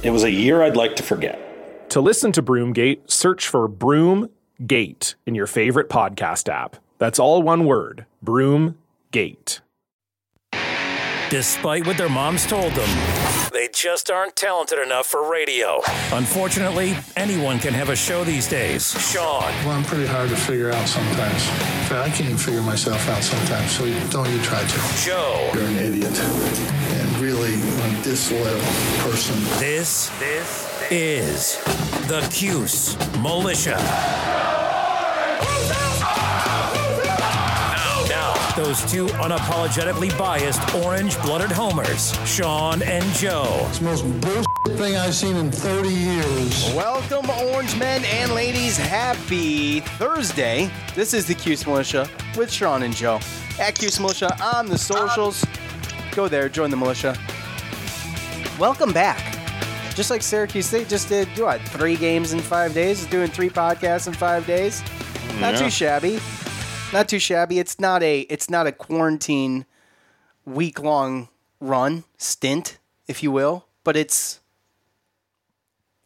It was a year I'd like to forget. To listen to Broomgate, search for Broomgate in your favorite podcast app. That's all one word Broomgate. Despite what their moms told them, they just aren't talented enough for radio. Unfortunately, anyone can have a show these days. Sean, Well, I'm pretty hard to figure out sometimes. In fact, I can't even figure myself out sometimes, so don't you try to. Joe, You're an idiot. And really a disloyal person. this, this is the Cuse Militia. Now, now, those two unapologetically biased orange-blooded homers, Sean and Joe. It's the most bullshit thing I've seen in 30 years. Welcome, orange men and ladies. Happy Thursday. This is the Cuse Militia with Sean and Joe. At Cuse Militia on the socials. Go there, join the militia. Welcome back. Just like Syracuse State just did, what, three games in five days? Doing three podcasts in five days? Not too shabby. Not too shabby. It's not a it's not a quarantine week long run stint, if you will, but it's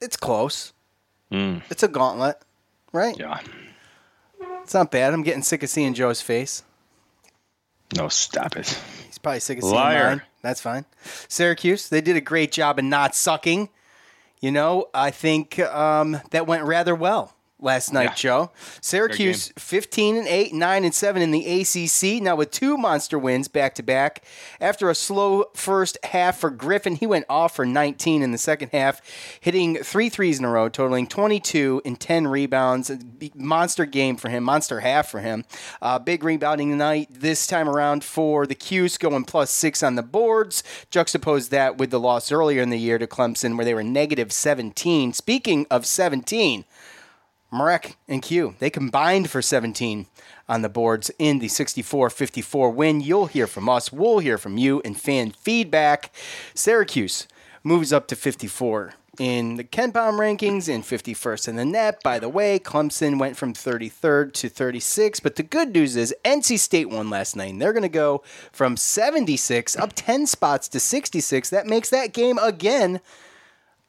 it's close. Hmm. It's a gauntlet, right? Yeah. It's not bad. I'm getting sick of seeing Joe's face. No, stop it. He's probably sick of seeing Liar. mine. That's fine. Syracuse, they did a great job in not sucking. You know, I think um, that went rather well last night, Yeah. Joe. Syracuse 15 and 8, 9 and 7 in the ACC. Now with two monster wins back to back. After a slow first half for Griffin, he went off for 19 in the second half, hitting three threes in a row, totaling 22 and 10 rebounds. Monster game for him, monster half for him. Uh, big rebounding night this time around for the Cuse, going plus six on the boards. Juxtapose that with the loss earlier in the year to Clemson, where they were negative 17. Speaking of 17, Marek and Q, they combined for 17 on the boards in the 64 54 win. You'll hear from us, we'll hear from you, and fan feedback. Syracuse moves up to 54 in the KenPom rankings and 51st in the net. By the way, Clemson went from 33rd to 36. But the good news is NC State won last night. And they're going to go from 76 up 10 spots to 66. That makes that game again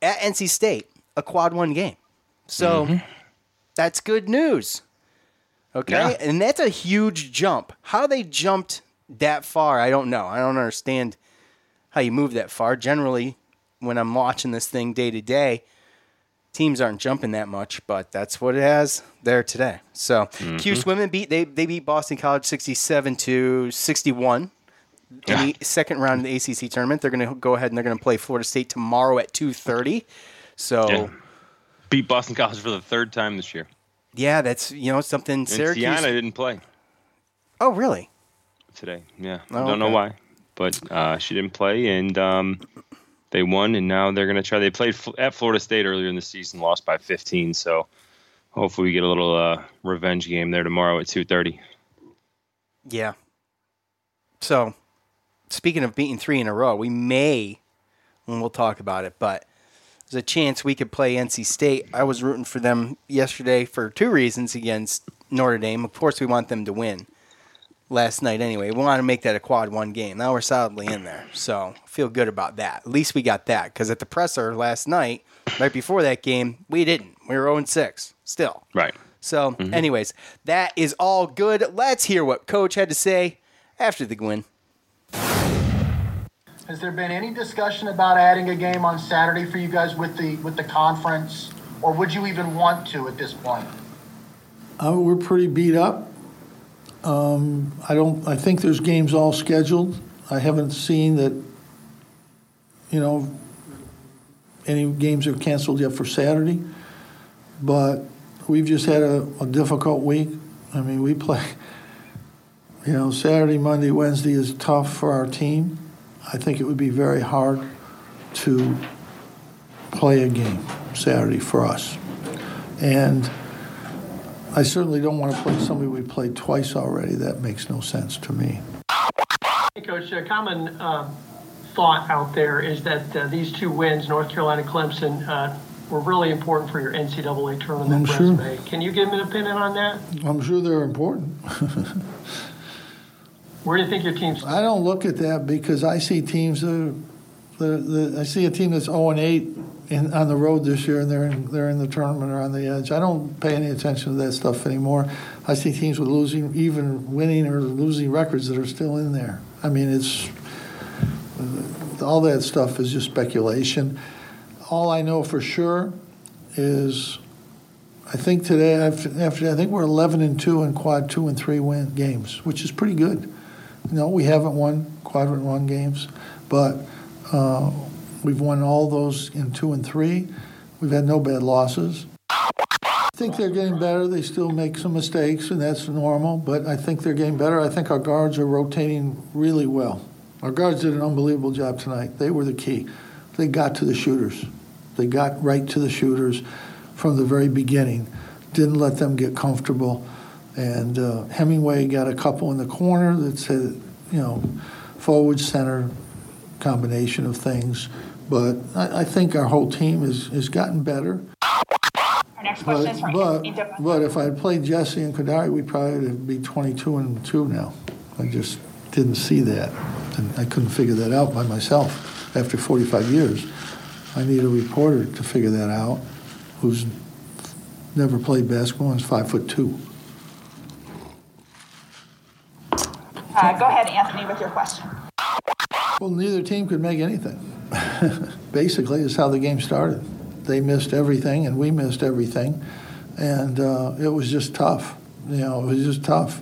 at NC State a quad one game. So mm-hmm. That's good news. Okay. Yeah. And that's a huge jump. How they jumped that far, I don't know. I don't understand how you move that far. Generally, when I'm watching this thing day to day, teams aren't jumping that much, but that's what it has there today. So Cuse mm-hmm. women beat they they beat Boston College 67 to 61 in the second round of the ACC tournament. They're going to go ahead and they're going to play Florida State tomorrow at 2:30. So Yeah. Beat Boston College for the third time this year. yeah, that's you know something And Syracuse. Tiana didn't play Oh, really? today. Yeah. Oh, I don't know why, but uh, she didn't play, and um, they won, and now they're going to try. They played at Florida State earlier in the season, lost by 15. So hopefully we get a little uh, revenge game there tomorrow at 2:30. Yeah. So, speaking of beating three in a row, we may, and we'll talk about it, but there's a chance we could play NC State. I was rooting for them yesterday for two reasons against Notre Dame. Of course, we want them to win last night anyway. We want to make that a quad one game. Now we're solidly in there. So, feel good about that. At least we got that because at the presser last night, right before that game, we didn't. We were 0 6 still. Right. So, mm-hmm. anyways, that is all good. Let's hear what Coach had to say after the win. Has there been any discussion about adding a game on Saturday for you guys with the with the conference, or would you even want to at this point? Uh, we're pretty beat up. Um, I don't. I think there's games all scheduled. I haven't seen that, you know, any games are canceled yet for Saturday, but we've just had a, a difficult week. I mean, we play, you know, Saturday, Monday, Wednesday is tough for our team. I think it would be very hard to play a game Saturday for us. And I certainly don't want to play somebody we played twice already. That makes no sense to me. Hey, Coach, a common uh, thought out there is that uh, these two wins, North Carolina, Clemson, uh, were really important for your NCAA tournament I'm sure. resume. Can you give me an opinion on that? I'm sure they're important. Where do you think your team's? I don't look at that because I see teams that, that, that I see a team that's 0 and 8 in, on the road this year and they're in, they're in the tournament or on the edge. I don't pay any attention to that stuff anymore. I see teams with losing, even winning or losing records that are still in there. I mean, it's all that stuff is just speculation. All I know for sure is I think today after, after I think we're 11 and 2 in quad 2 and 3 win games, which is pretty good. Know, we haven't won quadrant 1 games, but uh, we've won all those in 2 and 3. We've had no bad losses. I think they're getting better. They still make some mistakes, and that's normal, but I think they're getting better. I think our guards are rotating really well. Our guards did an unbelievable job tonight. They were the key. They got to the shooters. They got right to the shooters from the very beginning. Didn't let them get comfortable. And uh, Hemingway got a couple in the corner that said, you know, forward center combination of things. But I, I think our whole team has, has gotten better. Our next question But, is from but, Anthony but if I had played Jesse and Kadary, we'd probably be 22 and 2 now. I just didn't see that. And I couldn't figure that out by myself after 45 years. I need a reporter to figure that out who's never played basketball and is five foot two. Uh, go ahead, Anthony, with your question. Well, neither team could make anything. Basically, is how the game started. They missed everything, and we missed everything, and uh, it was just tough. You know, it was just tough.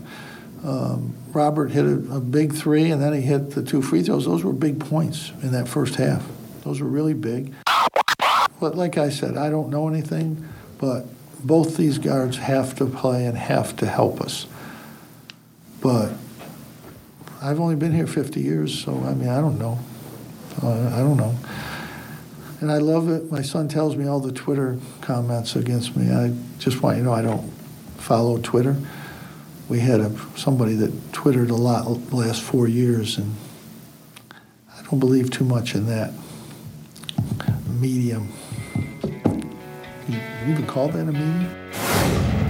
Um, Robert hit a, a big three, and then he hit the two free throws. Those were big points in that first half. Those were really big. But like I said, I don't know anything, but both these guards have to play and have to help us. But I've only been here 50 years, so I mean, I don't know. Uh, I don't know. And I love it. My son tells me all the Twitter comments against me. I just want you to know I don't follow Twitter. We had a, somebody that Twittered a lot the last four years, and I don't believe too much in that medium. You you even call that a medium?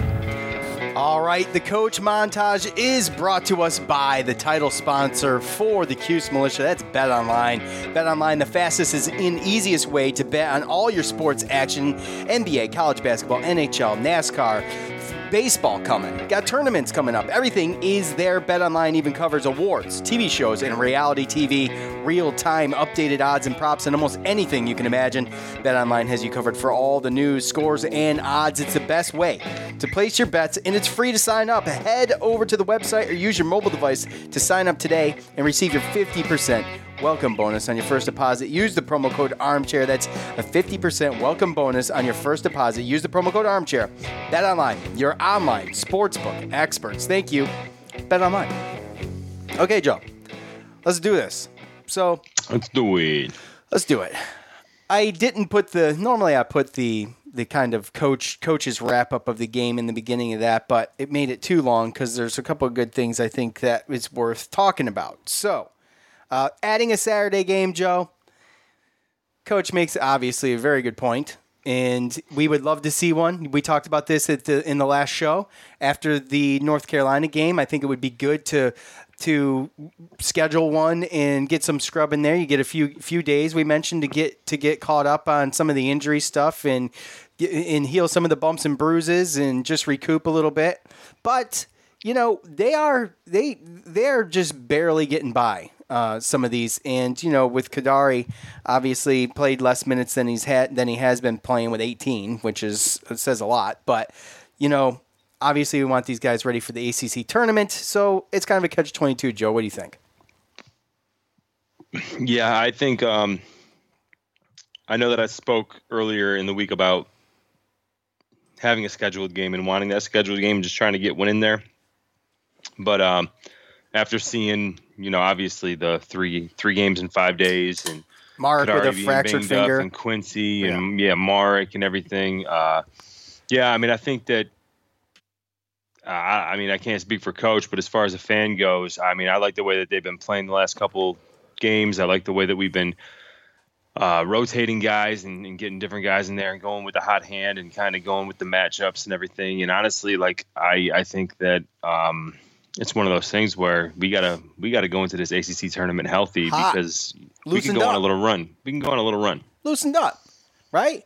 All right, the coach montage is brought to us by the title sponsor for the Cuse Militia. That's Bet Online. Bet Online, the fastest and easiest way to bet on all your sports action NBA, college basketball, NHL, NASCAR, baseball coming. Got tournaments coming up. Everything is there. Bet Online even covers awards, TV shows, and reality TV, real time updated odds and props, and almost anything you can imagine. Bet Online has you covered for all the news, scores, and odds. It's the best way to place your bets, and it's free to sign up. Head over to the website or use your mobile device to sign up today and receive your 50% welcome bonus on your first deposit. Use the promo code armchair. That's a 50% welcome bonus on your first deposit. Use the promo code armchair. Bet online, your online sportsbook experts. Thank you. Bet online. Okay, Joe, let's do this. So Let's do it. let's do it. I didn't put the normally I put the the kind of coach coach's wrap up of the game in the beginning of that, but it made it too long because there's a couple of good things I think that is worth talking about. So, uh, adding a Saturday game, Joe. Coach makes obviously a very good point, and we would love to see one. We talked about this the, in the last show after the North Carolina game. I think it would be good to to schedule one and get some scrub in there. You get a few few days we mentioned to get to get caught up on some of the injury stuff and and heal some of the bumps and bruises and just recoup a little bit. But you know they are they they're just barely getting by uh, some of these. And you know, with Kadary, obviously played less minutes than he's had than he has been playing with 18, which is says a lot. But you know, obviously we want these guys ready for the ACC tournament, so it's kind of a catch 22. Joe, what do you think? Yeah, I think um, I know that I spoke earlier in the week about having a scheduled game and wanting that scheduled game, just trying to get one in there. But um, after seeing, you know, obviously the three three games in five days and Mark with a fractured finger. and Quincy and yeah, Mark and everything. Uh, yeah, I mean, I think that. Uh, I I mean, I can't speak for coach, but as far as a fan goes, I mean, I like the way that they've been playing the last couple games. I like the way that we've been uh, rotating guys and, and getting different guys in there and going with the hot hand and kind of going with the matchups and everything. And honestly, like I, I think that um, it's one of those things where we gotta we gotta go into this ACC tournament healthy Hot. because we can Loosened go on a little run. We can go on a little run. Loosened up, right?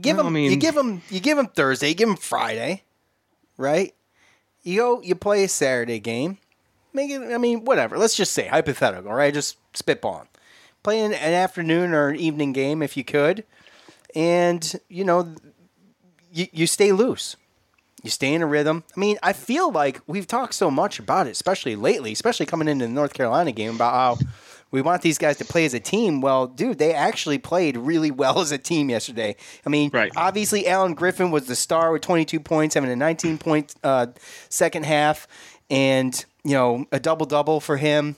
Give them. I you give them. You give them Thursday. You give them Friday, right? You go. You play a Saturday game. Make it. I mean, whatever. Let's just say hypothetical, right? Just spitballing. Play an, an afternoon or an evening game if you could, and you know, you you stay loose. You stay in a rhythm. I mean, I feel like we've talked so much about it, especially lately, especially coming into the North Carolina game about how we want these guys to play as a team. Well, dude, they actually played really well as a team yesterday. I mean, right. obviously, Alan Griffin was the star with 22 points, having a 19 point uh, second half, and you know a double double for him,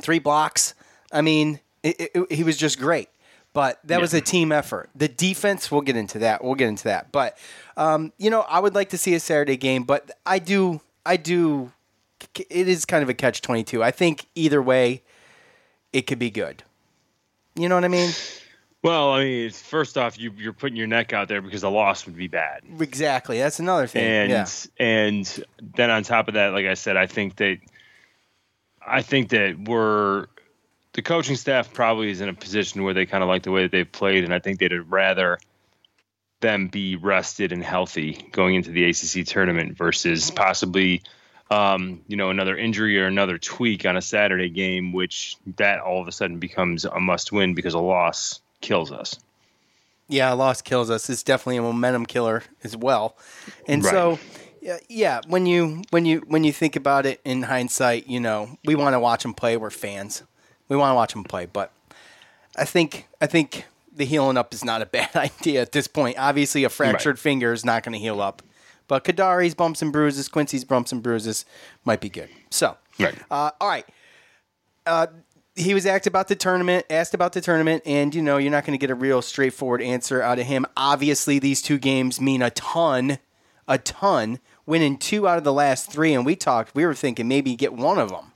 three blocks. I mean, it, it, it- he was just great. But that was a team effort. The defense, we'll get into that. We'll get into that. But um, you know, I would like to see a Saturday game, but I do, I do. It is kind of a catch twenty two. I think either way, it could be good. You know what I mean? Well, I mean, first off, you, you're putting your neck out there because a loss would be bad. Exactly. That's another thing. and yeah. and then on top of that, like I said, I think that I think that we're the coaching staff probably is in a position where they kind of like the way that they've played, and I think they'd rather them be rested and healthy going into the ACC tournament versus possibly. Um, you know, another injury or another tweak on a Saturday game, which that all of a sudden becomes a must win because a loss kills us. Yeah, a loss kills us. It's definitely a momentum killer as well. And so, yeah, yeah, when you when you when you think about it in hindsight, you know, we want to watch them play. We're fans. We want to watch them play, but I think I think the healing up is not a bad idea at this point. Obviously, a fractured finger is not going to heal up, but Kadary's bumps and bruises, Quincy's bumps and bruises might be good. So, right. uh, all right. Uh, he was asked about the tournament, asked about the tournament, and you know you're not going to get a real straightforward answer out of him. Obviously, these two games mean a ton, a ton. Winning two out of the last three, and we talked, we were thinking maybe get one of them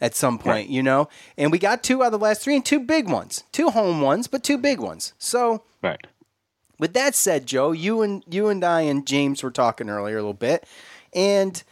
at some point, you know. And we got two out of the last three, and two big ones, two home ones, but two big ones. So, right. With that said, Joe, you and you and I and James were talking earlier a little bit, and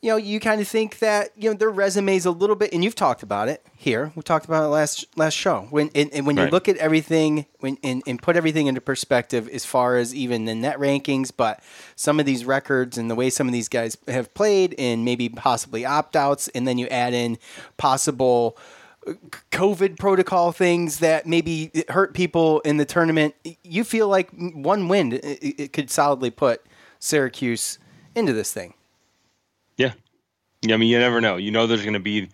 you know, you kind of think that you know their resumes a little bit, and you've talked about it here. We talked about it last last show. When and, and when you look at everything, when and, and put everything into perspective, as far as even the net rankings, but some of these records and the way some of these guys have played, and maybe possibly opt outs, and then you add in possible uh, COVID protocol things that maybe hurt people in the tournament. You feel like one win it, it could solidly put Syracuse into this thing. I mean, you never know. You know, there's going to be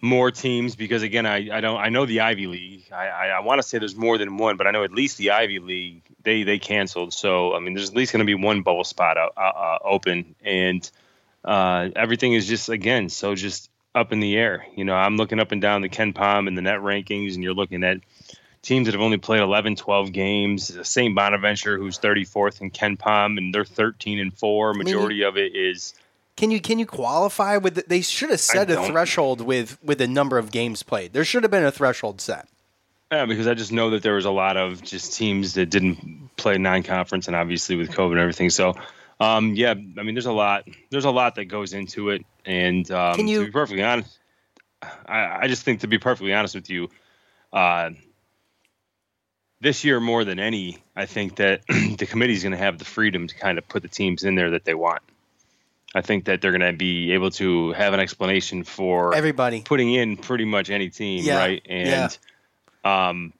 more teams because again, I, I don't I know the Ivy League. I I, I want to say there's more than one, but I know at least the Ivy League they they canceled. So I mean, there's at least going to be one bowl spot uh, uh, open, and uh, everything is just again so just up in the air. You know, I'm looking up and down the KenPom and the net rankings, and you're looking at teams that have only played 11, 12 games. St. Bonaventure, who's 34th in KenPom, and they're 13 and four. mean, Majority of it is. Can you can you qualify with? The, they should have set a don't. threshold with with the number of games played. There should have been a threshold set. Yeah, because I just know that there was a lot of just teams that didn't play non-conference, and obviously with COVID and everything. So, um, yeah, I mean, there's a lot. There's a lot that goes into it, and um, Can you- to be perfectly honest, I, I just think to be perfectly honest with you, uh, this year more than any, I think that the committee is going to have the freedom to kind of put the teams in there that they want. I think that they're going to be able to have an explanation for Everybody. putting in pretty much any team, Yeah, right? And um,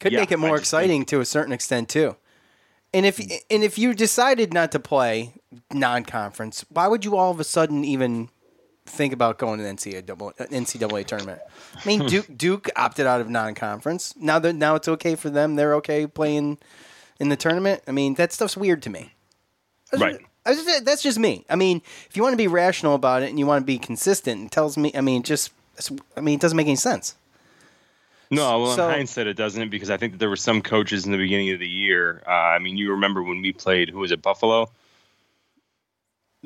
Could Yeah, make it more exciting to a certain extent too. And if and if you decided not to play non-conference, why would you all of a sudden even think about going to the NCAA, NCAA tournament. I mean, Duke Duke opted out of non-conference. Now that now it's okay for them. They're okay playing in the tournament. I mean, that stuff's weird to me. Right. Just, that's just me. I mean, if you want to be rational about it and you want to be consistent, it tells me. I mean, just. I mean, it doesn't make any sense. No, well, so, in hindsight, it doesn't because I think that there were some coaches in the beginning of the year. Uh, I mean, you remember when we played? Who was it? Buffalo,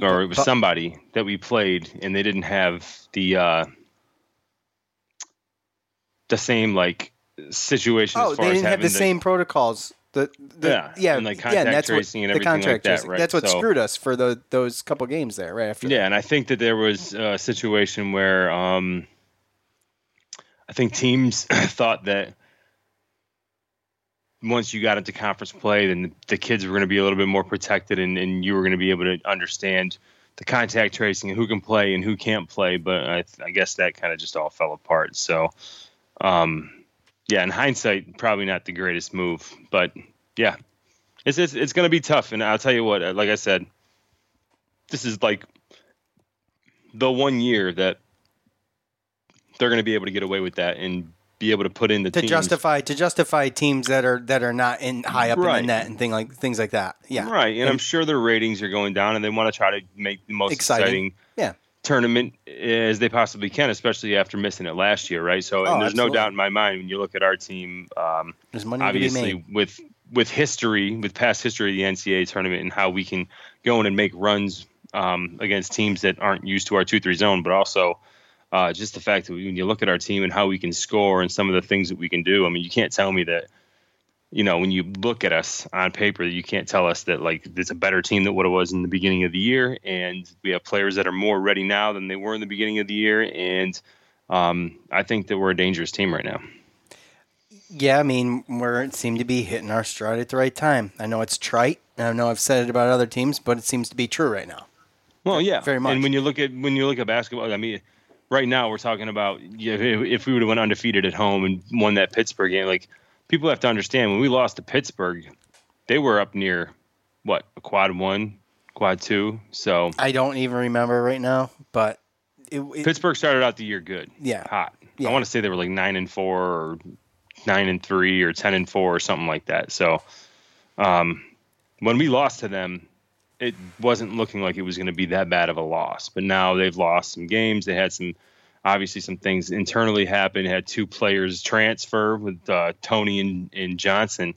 or it was somebody that we played, and they didn't have the uh, the same like situation. Oh, they didn't have the, the, same protocols. The, the yeah, yeah, and like contact yeah, tracing what, and everything like that. Right. That's what so, screwed us for the those couple games there, right after. Yeah, that. and I think that there was a situation where. Um, I think teams thought that once you got into conference play, then the kids were going to be a little bit more protected, and, and you were going to be able to understand the contact tracing and who can play and who can't play. But I, I guess that kind of just all fell apart. So, um, yeah, in hindsight, probably not the greatest move, but yeah, it's it's, it's going to be tough. And I'll tell you what, like I said, this is like the one year that they're going to be able to get away with that and be able to put in the to teams. justify to justify teams that are that are not in high up right. in the net and thing like things like that. Yeah, right. And, and, I'm sure their ratings are going down, and they want to try to make the most exciting, exciting yeah. Tournament as they possibly can, especially after missing it last year, right? So, oh, there's absolutely. no doubt in my mind when you look at our team. Um, there's money obviously with with history, with past history of the NCAA tournament, and how we can go in and make runs um, against teams that aren't used to our two three zone, but also uh, just the fact that when you look at our team and how we can score and some of the things that we can do, I mean, you can't tell me that, you know, when you look at us on paper, you can't tell us that like it's a better team than what it was in the beginning of the year, and we have players that are more ready now than they were in the beginning of the year, and um, I think that we're a dangerous team right now. Yeah, I mean, we're seem to be hitting our stride at the right time. I know it's trite. I know I've said it about other teams, but it seems to be true right now. Well, yeah, very much. And when you look at when you look at basketball, I mean, right now we're talking about if we would have went undefeated at home and won that Pittsburgh game, like people have to understand when we lost to Pittsburgh, they were up near what a quad one, quad two. So I don't even remember right now, but it, it, Pittsburgh started out the year good, yeah, hot. Yeah. I want to say they were like nine and four, or nine and three, or ten and four, or something like that. So um, when we lost to them, it wasn't looking like it was going to be that bad of a loss. But now they've lost some games. They had some, obviously, some things internally happened. Had two players transfer with uh, Tony and, and Johnson.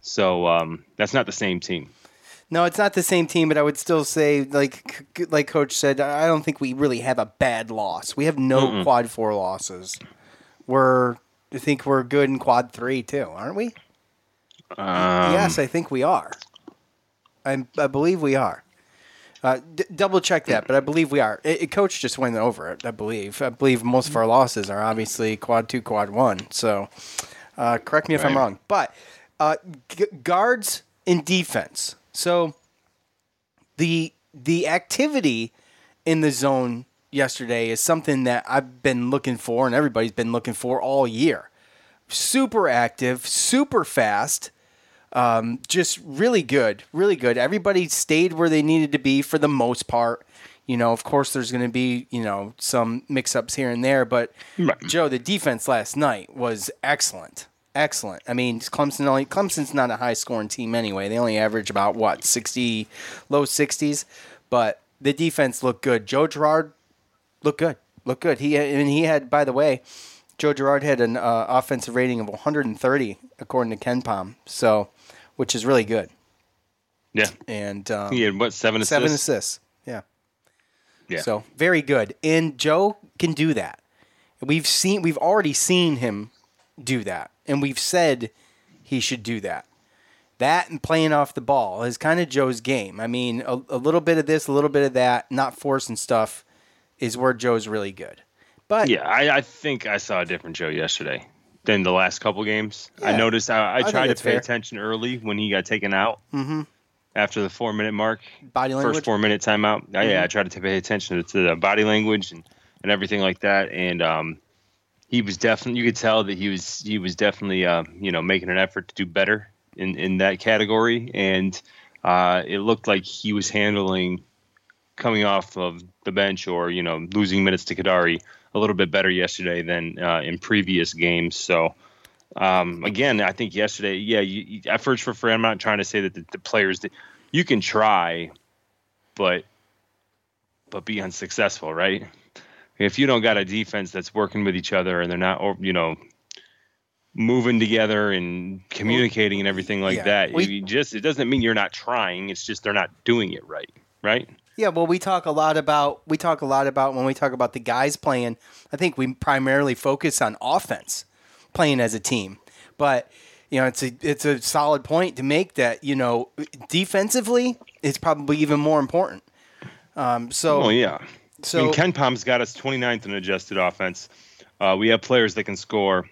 So um, that's not the same team. No, it's not the same team, but I would still say, like like Coach said, I don't think we really have a bad loss. We have no Mm-mm. quad four losses. We're I think we're good in quad three too, aren't we? Um, yes, I think we are. I, I believe we are. Uh, d- double check that, but I believe we are. It, it, Coach just went over it. I believe. I believe most of our losses are obviously quad two, quad one. So, uh, correct me if right. I'm wrong. But uh, g- guards in defense. So the the activity in the zone yesterday is something that I've been looking for, and everybody's been looking for all year. Super active, super fast. Um, just really good, really good. Everybody stayed where they needed to be for the most part. You know, of course, there's going to be you know some mix-ups here and there, but right. Joe, the defense last night was excellent, excellent. I mean, Clemson only Clemson's not a high-scoring team anyway. They only average about what sixty, low sixties, but the defense looked good. Joe Girard looked good, looked good. He and he had, by the way, Joe Girard had an uh, offensive rating of 130 according to KenPom. So which is really good. Yeah. And um, he had what seven assists? Seven assists. Yeah. Yeah. So very good, and Joe can do that. We've seen, we've already seen him do that, and we've said he should do that. That and playing off the ball is kind of Joe's game. I mean, a, a little bit of this, a little bit of that, not forcing stuff, is where Joe's really good. But yeah, I, I think I saw a different Joe yesterday than the last couple games. Yeah. I noticed I, I, I tried to pay fair. attention early when he got taken out mm-hmm. after the four minute mark. Body language. First four minute timeout. Mm-hmm. Yeah, I tried to pay attention to the body language and, and everything like that. And um, he was definitely you could tell that he was he was definitely uh, you know making an effort to do better in in that category. And uh, it looked like he was handling coming off of the bench or you know losing minutes to Kadary a little bit better yesterday than uh, in previous games. So um, again, I think yesterday, yeah, you, you, efforts for free. I'm not trying to say that the, the players you can try, but but be unsuccessful, right? If you don't got a defense that's working with each other and they're not, or you know, moving together and communicating and everything like yeah, that, we, just it doesn't mean you're not trying. It's just they're not doing it right, right? Yeah, well, we talk a lot about we talk a lot about when we talk about the guys playing. I think we primarily focus on offense, playing as a team. But you know, it's a it's a solid point to make that you know defensively it's probably even more important. Um, so, oh yeah. So I mean, KenPom's got us 29th in adjusted offense. Uh, we have players that can score.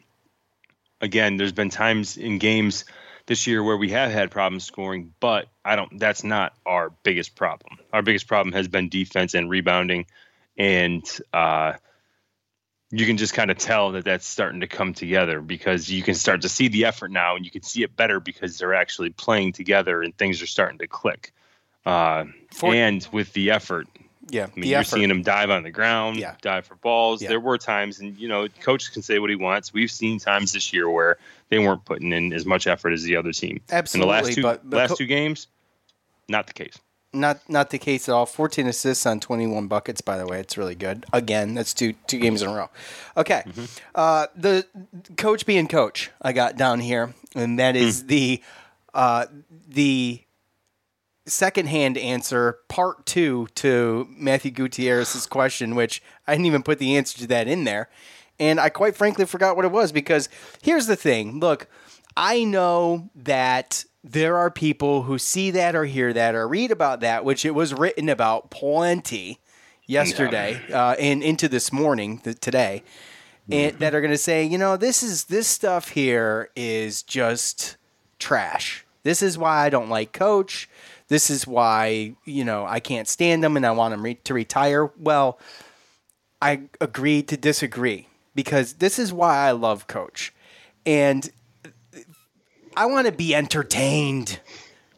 Again, there's been times in games this year where we have had problems scoring, but I don't. That's not our biggest problem. Our biggest problem has been defense and rebounding, and uh, you can just kind of tell that that's starting to come together because you can start to see the effort now, and you can see it better because they're actually playing together and things are starting to click. Uh, For- and with the effort, yeah, I mean, you're effort. seeing him dive on the ground, yeah. dive for balls. Yeah. There were times, and you know, coach can say what he wants. We've seen times this year where they weren't putting in as much effort as the other team. Absolutely, in the last two but, but last co- two games, not the case. Not not the case at all. 14 assists on 21 buckets. By the way, it's really good. Again, that's two two games in a row. Okay, mm-hmm. uh, the coach being coach, I got down here, and that is mm. the uh, the secondhand answer, part two to Matthew Gutierrez's question, which I didn't even put the answer to that in there. And I quite frankly forgot what it was because here's the thing look, I know that there are people who see that or hear that or read about that, which it was written about plenty yesterday uh, and into this morning, the, today, and that are going to say, you know, this is this stuff here is just trash. This is why I don't like Coach this is why you know I can't stand him and I want him re- to retire. Well, I agree to disagree because this is why I love Coach, and I want to be entertained.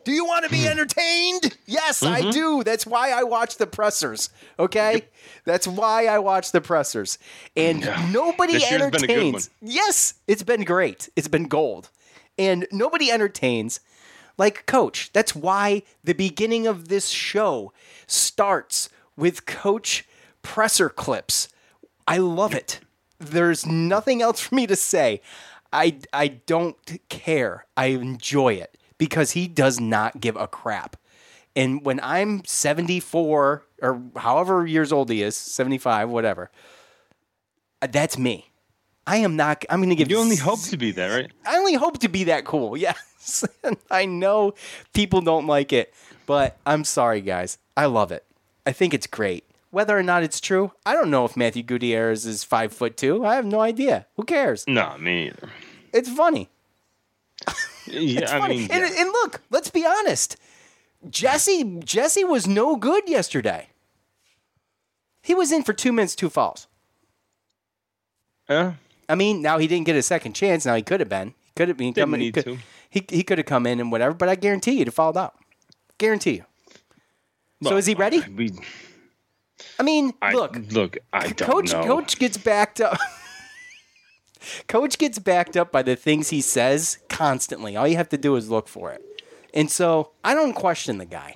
Do you want to be hmm. entertained? Yes, mm-hmm. I do. That's why I watch the pressers. Okay, that's why I watch the pressers, and yeah. nobody entertains. Yes, it's been great. It's been gold, and nobody entertains like Coach. That's why the beginning of this show starts with Coach presser clips. I love it. There's nothing else for me to say. I, I don't care. I enjoy it because he does not give a crap. And when I'm 74 or however years old he is, 75, whatever, uh, that's me. I am not. I'm going to give. You only hope to be that, right? I only hope to be that cool. Yeah. I know people don't like it, but I'm sorry, guys. I love it. I think it's great. Whether or not it's true, I don't know if Matthew Gutierrez is five foot two. I have no idea. Who cares? No, me either. It's funny. Yeah, it's funny. I mean, yeah. and, and look, let's be honest. Jesse Jesse was no good yesterday. He was in for two minutes, two fouls. Yeah. I mean, now he didn't get a second chance. Now he could have been. He could have been Didn't coming. Need he could, to he he could have come in and whatever, but I guarantee you, he'd fouled out. Guarantee you. So is he ready? We, I mean, I, look, look, I coach, know. Coach gets backed up. coach gets backed up by the things he says constantly. All you have to do is look for it. And so I don't question the guy.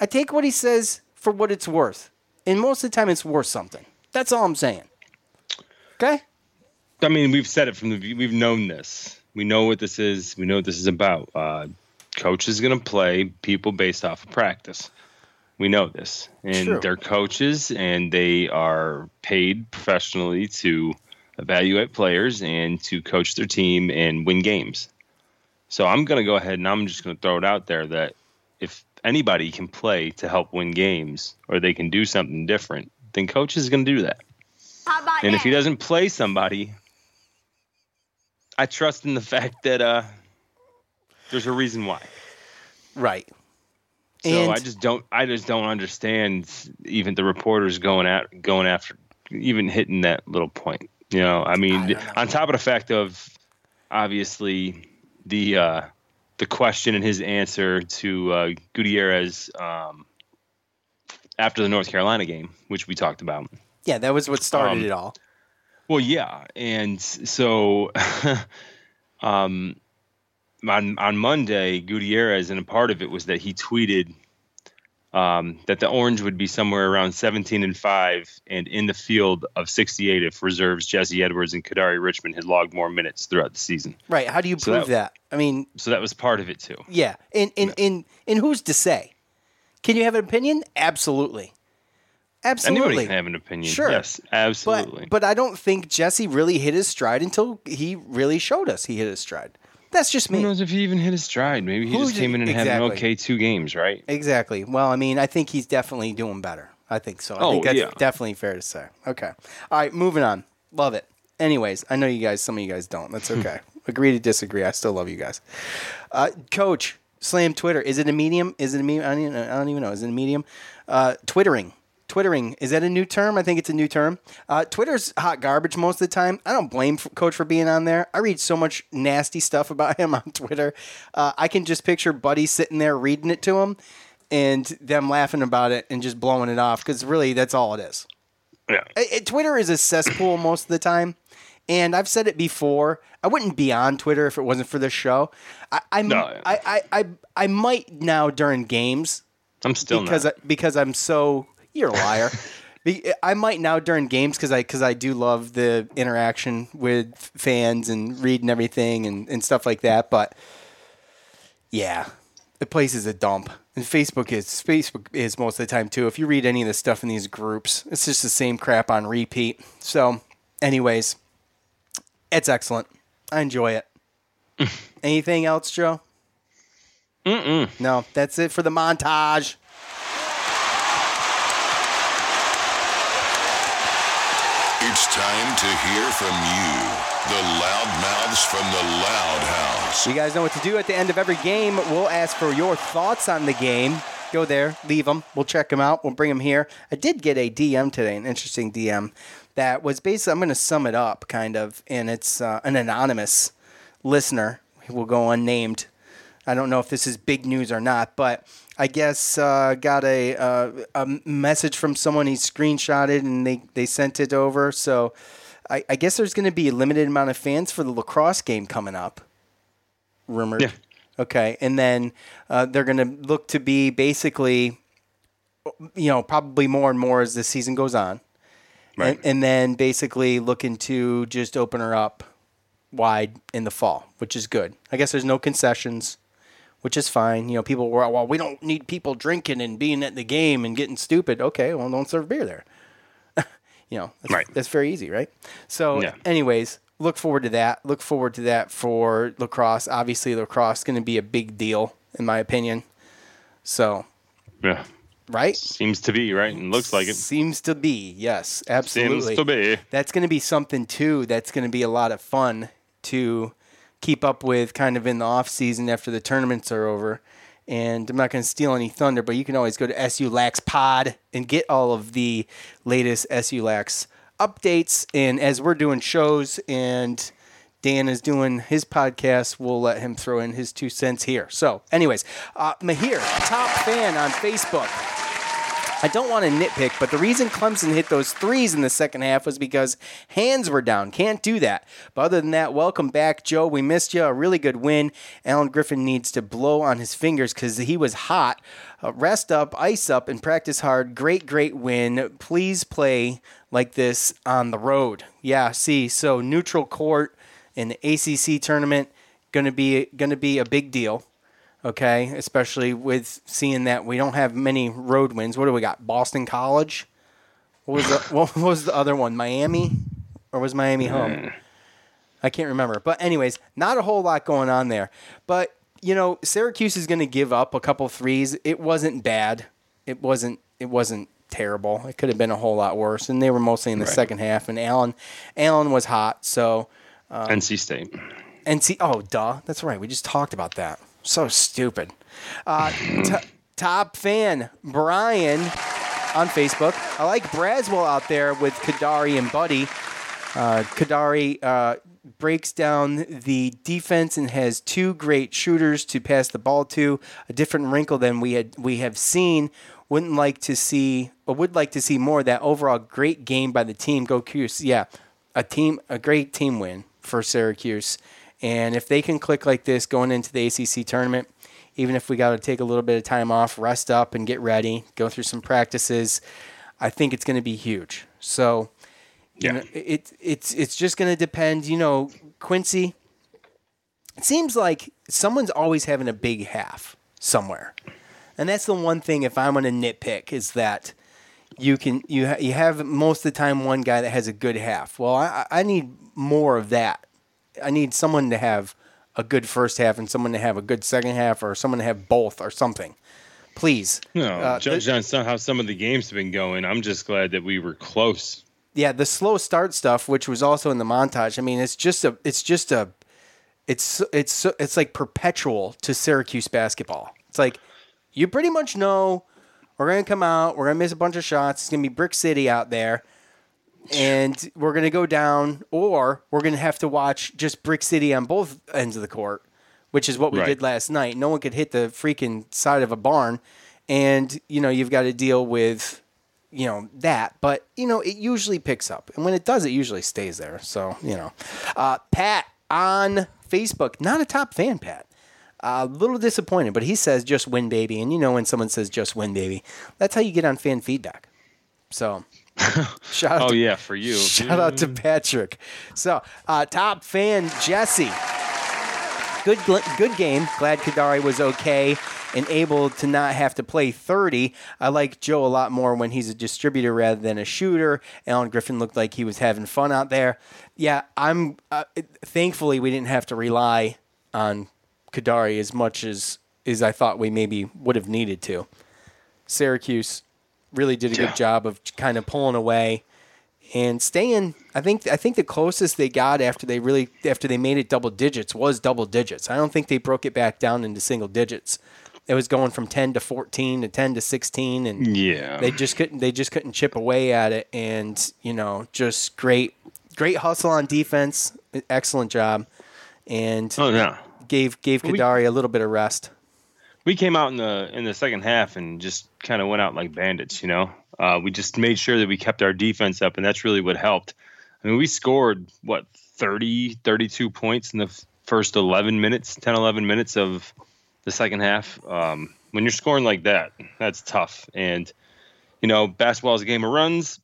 I take what he says for what it's worth. And most of the time, it's worth something. That's all I'm saying. Okay? I mean, we've said it from the we've known this. We know what this is. We know what this is about. Uh, coach is going to play people based off of practice. We know this, and True. they're coaches, and they are paid professionally to evaluate players and to coach their team and win games. So I'm going to go ahead and I'm just going to throw it out there that if anybody can play to help win games or they can do something different, then coach is going to do that. and if he doesn't play somebody, I trust in the fact that uh, there's a reason why. Right. So and I just don't. I just don't understand even the reporters going at going after even hitting that little point. You know, I mean, I on top of the fact of obviously the uh, the question and his answer to uh, Gutierrez um, after the North Carolina game, which we talked about. Yeah, that was what started Um, it all. Well, yeah, and so um, on on Monday, Gutierrez, and a part of it was that he tweeted um, that the Orange would be somewhere around 17 and five, and in the field of 68 if reserves Jesse Edwards and Kadary Richmond had logged more minutes throughout the season. Right. How do you So prove that- that? I mean, So that was part of it too. yeah. And and, and and who's to say? Can you have an opinion? Absolutely. Absolutely. Anybody can have an opinion. Sure. Yes, absolutely. But but I don't think Jesse really hit his stride until he really showed us he hit his stride. That's just me. Who knows if he even hit his stride? Maybe he Who just came in and had an okay two games, right? Exactly. Well, I mean, I think he's definitely doing better. I think so. I Oh, think that's yeah. definitely fair to say. Okay. All right, moving on. Love it. Anyways, I know you guys, some of you guys don't. That's okay. Agree to disagree. I still love you guys. Uh, Coach, slam Twitter. Is it a medium? Is it a medium? I don't, even, I don't even know. Is it a medium? Uh, Twittering. Twittering. Is that a new term? I think it's a new term. Uh, Twitter's hot garbage most of the time. I don't blame Coach for being on there. I read so much nasty stuff about him on Twitter. Uh, I can just picture Buddy sitting there reading it to him and them laughing about it and just blowing it off because really that's all it is. Yeah. It- it- Twitter is a cesspool most of the time. And I've said it before. I wouldn't be on Twitter if it wasn't for this show. I I, No. I, I, I, I might now during games I'm still because not. I, because I'm so you're a liar. I might now during games because I because I do love the interaction with fans and reading everything and, and stuff like that. But yeah, the place is a dump, and Facebook is Facebook is most of the time too. If you read any of the stuff in these groups, it's just the same crap on repeat. So, anyways, it's excellent. I enjoy it. Anything else, Joe? Mm-mm. No, that's it for the montage. It's time to hear from you, the loudmouths from the Loud House. You guys know what to do at the end of every game. We'll ask for your thoughts on the game. Go there, leave them. We'll check them out. We'll bring them here. I did get a DM today, an interesting DM that was basically, I'm going to sum it up kind of, and it's uh, an anonymous listener who will go unnamed. I don't know if this is big news or not, but I guess uh, got a, uh, a message from someone he screenshotted and they, they sent it over. So I, I guess there's going to be a limited amount of fans for the lacrosse game coming up rumored. Yeah. Okay, and then uh, they're going to look to be basically, you know, probably more and more as the season goes on, Right. and, and then basically looking to just open her up wide in the fall, which is good. I guess there's no concessions, which is fine. You know, people were well, we don't need people drinking and being at the game and getting stupid. Okay, well, don't serve beer there. You know, that's, Right. that's very easy, right? So, Yeah. anyways, look forward to that. Look forward to that for lacrosse. Obviously, lacrosse is going to be a big deal, in my opinion. So, Yeah. right? Seems to be, right? And looks like it. Seems to be, yes, absolutely. Seems to be. That's going to be something too. That's going to be a lot of fun to keep up with, kind of in the off season after the tournaments are over. And I'm not going to steal any thunder, but you can always go to SU Lax Pod and get all of the latest SU Lax updates. And as we're doing shows and Dan is doing his podcast, we'll let him throw in his two cents here. So, anyways, uh, Mahir, top fan on Facebook. I don't want to nitpick, but the reason Clemson hit those threes in the second half was because hands were down. Can't do that. But other than that, welcome back, Joe. We missed you. A really good win. Alan Griffin needs to blow on his fingers because he was hot. Uh, rest up, ice up, and practice hard. Great, great win. Please play like this on the road. Yeah, see, so neutral court in the ACC tournament gonna be gonna be a big deal okay? Especially with seeing that we don't have many road wins. What do we got? Boston College. What was the what was the other one? Miami, or was Miami home? I can't remember. But anyways, not a whole lot going on there. But you know, Syracuse is going to give up a couple threes. It wasn't bad. It wasn't. It wasn't terrible. It could have been a whole lot worse. And they were mostly in the Right. second half. And Alan, Alan was hot. So um, NC State. NC. Oh, duh. That's right. We just talked about that. So stupid. Uh, t- top fan Brian on Facebook. I like Braswell out there with Kadary and Buddy. Uh, Kadary uh, breaks down the defense and has two great shooters to pass the ball to. A different wrinkle than we had we have seen wouldn't like to see, or would like to see more of that overall great game by the team. Go Cuse. Yeah, a team, a great team win for Syracuse. And if they can click like this going into the ACC tournament, even if we got to take a little bit of time off, rest up, and get ready, go through some practices, I think it's going to be huge. So, yeah, know, it it's it's just going to depend. You know, Quincy. It seems like someone's always having a big half somewhere, and that's the one thing. If I'm going to nitpick, is that you can you ha- you have most of the time one guy that has a good half. Well, I, I need more of that. I need someone to have a good first half and someone to have a good second half, or someone to have both, or something. Please. No, uh, judge on how some of the games have been going. I'm just glad that we were close. Yeah, the slow start stuff, which was also in the montage. I mean, it's just a, it's just a, it's it's it's like perpetual to Syracuse basketball. It's like you pretty much know we're gonna come out, we're gonna miss a bunch of shots. It's gonna be Brick City out there and we're going to go down, or we're going to have to watch just Brick City on both ends of the court, which is what we right. did last night. No one could hit the freaking side of a barn, and you know you've got to deal with you know that. But you know it usually picks up, and when it does, it usually stays there. So you know, uh, Pat on Facebook, not a top fan, Pat. A little disappointed, but he says just win, baby. And you know when someone says just win, baby, that's how you get on fan feedback. So shout out oh to, yeah, for you. Shout out to Patrick. So uh, top fan Jesse. Good good game. Glad Kadary was okay and able to not have to play 30. I like Joe a lot more when he's a distributor rather than a shooter. Alan Griffin looked like he was having fun out there. Yeah, I'm. Uh, thankfully, we didn't have to rely on Kadary as much as as I thought we maybe would have needed to. Syracuse really did a good job of kind of pulling away and staying. I think I think the closest they got after they really after they made it double digits was double digits. I don't think they broke it back down into single digits. It was going from ten to fourteen to ten to sixteen, and yeah, they just couldn't they just couldn't chip away at it. And you know, just great great hustle on defense, excellent job, and oh yeah, gave gave Kadary a little bit of rest we came out in the in the second half and just kind of went out like bandits. You know, uh, we just made sure that we kept our defense up, and that's really what helped. I mean, we scored what 30, 32 points in the first 11 minutes, 10, 11 minutes of the second half. Um, when you're scoring like that, that's tough. And you know, basketball is a game of runs,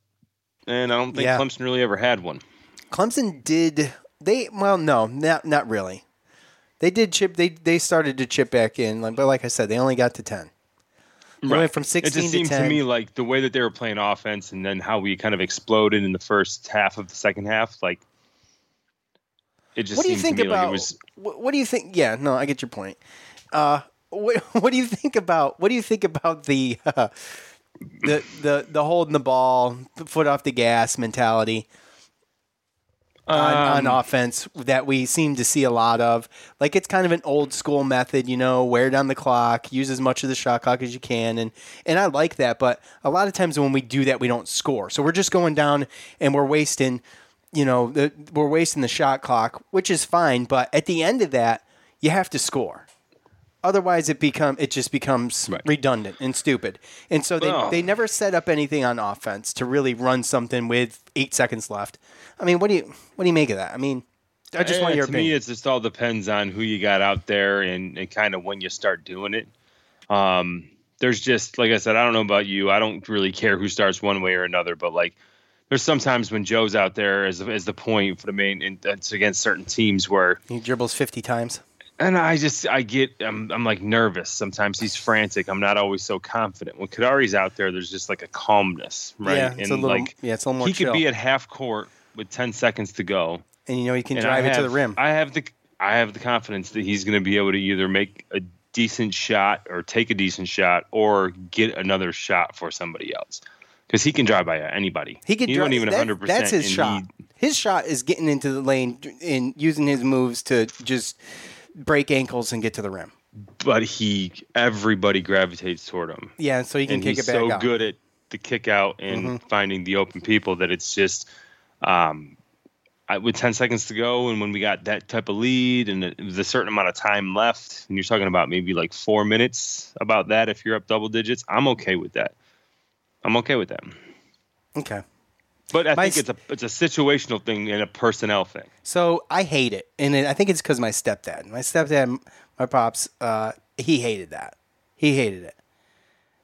and I don't think yeah. Clemson really ever had one. Clemson did they? Well, no, not not really. They did chip. They they started to chip back in, but like I said, they only got to ten. They right. went from sixteen. It just seemed to, to me like the way that they were playing offense, and then how we kind of exploded in the first half of the second half. Like it just. What do you think about? Like was, what do you think? Yeah, no, I get your point. Uh, what, what do you think about? What do you think about the uh, the the the holding the ball, foot off the gas mentality? On, on, um, offense that we seem to see a lot of. Like it's kind of an old school method, you know, wear down the clock, use as much of the shot clock as you can, and and I like that. But a lot of times when we do that, we don't score. So we're just going down and we're wasting, you know, the, we're wasting the shot clock, which is fine. But at the end of that, you have to score. Otherwise, it become it just becomes right. redundant and stupid. And so they, well, they never set up anything on offense to really run something with eight seconds left. I mean, what do you what do you make of that? I mean, I just want your to opinion. me, it just all depends on who you got out there and, and kind of when you start doing it. Um, there's just like I said, I don't know about you. I don't really care who starts one way or another, but like there's sometimes when Joe's out there as as the point for the main, and that's against certain teams where he dribbles 50 times and I just I get I'm I'm like nervous. Sometimes he's frantic. I'm not always so confident. When Kadary's out there, there's just like a calmness, right? Yeah, it's and a little, like yeah, it's a little more. He chill. could be at half court with 10 seconds to go, and you know he can drive it to the rim. I have the I have the confidence that he's going to be able to either make a decent shot or take a decent shot or get another shot for somebody else because he can drive by anybody. He can. drive, even 100. percent That's his shot. He, his shot is getting into the lane and using his moves to just break ankles and get to the rim. But he, everybody gravitates toward him. Yeah, so he can and kick it back so out. good at the kick out and mm-hmm. finding the open people that it's just, um, I, with 10 seconds to go, and when we got that type of lead, and it was a certain amount of time left, and you're talking about maybe like four minutes about that if you're up double digits, I'm okay with that. I'm okay with that. Okay. But I My think it's a it's a situational thing and a personnel thing. So I hate it, and it, I think it's because my stepdad. My stepdad, my pops, uh, he hated that. He hated it.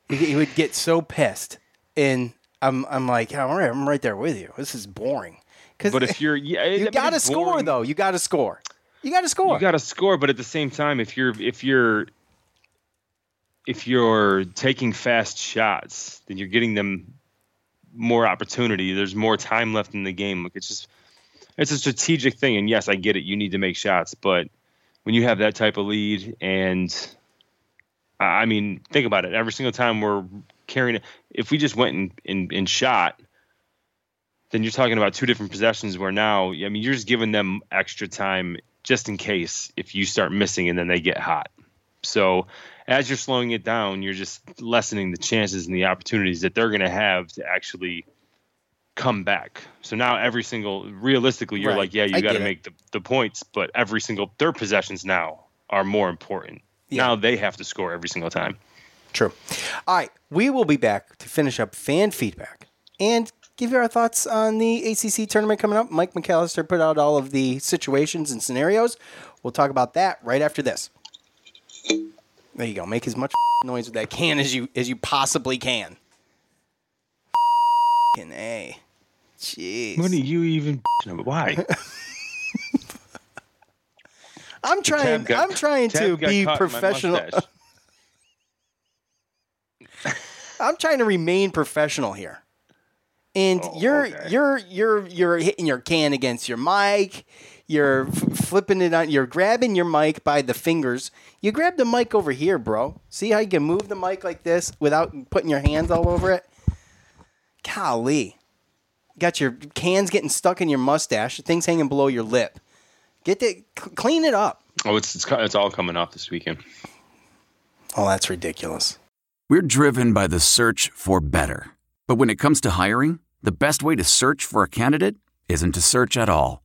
He, he would get so pissed, and I'm I'm like, yeah, all right, I'm right there with you. This is boring. Because But if you're yeah, you got to score though. You got to score. You got to score. You got to score, but at the same time, if you're if you're if you're taking fast shots, then you're getting them more opportunity. There's more time left in the game. Like it's just it's a strategic thing. And yes, I get it. You need to make shots, but when you have that type of lead, and I mean, think about it. Every single time we're carrying it, if we just went and, and, and shot, then you're talking about two different possessions where now, I mean, you're just giving them extra time just in case if you start missing and then they get hot. So as you're slowing it down, you're just lessening the chances and the opportunities that they're going to have to actually come back. So now every single, realistically, you're Right. like, yeah, you got to make the, the points, but every single, their possessions now are more important. Now they have to score every single time. True. All right, we will be back to finish up fan feedback and give you our thoughts on the ACC tournament coming up. Mike McAllister put out all of the situations and scenarios. We'll talk about that right after this. There you go. Make as much noise with that can as you as you possibly can. F***ing a. Jeez. What are you even? Why? I'm trying. Got- I'm trying to be caught in my professional. I'm trying to remain professional here. And Oh, you're you're you're you're hitting your can against your mic. You're f- flipping it on. You're grabbing your mic by the fingers. You grab the mic over here, bro. See how you can move the mic like this without putting your hands all over it? Golly. Got your cans getting stuck in your mustache. Things hanging below your lip. Get the c- clean it up. Oh, it's, it's it's all coming off this weekend. Oh, that's ridiculous. We're driven by the search for better. But when it comes to hiring, the best way to search for a candidate isn't to search at all.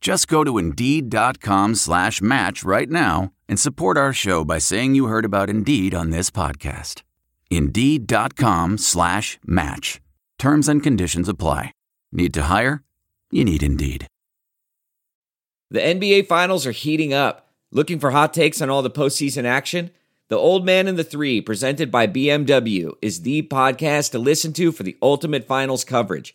Just go to Indeed.com slash match right now and support our show by saying you heard about Indeed on this podcast. Indeed.com slash match. Terms and conditions apply. Need to hire? You need Indeed. The NBA Finals are heating up. Looking for hot takes on all the postseason action? The Old Man and the Three, presented by BMW, is the podcast to listen to for the ultimate finals coverage.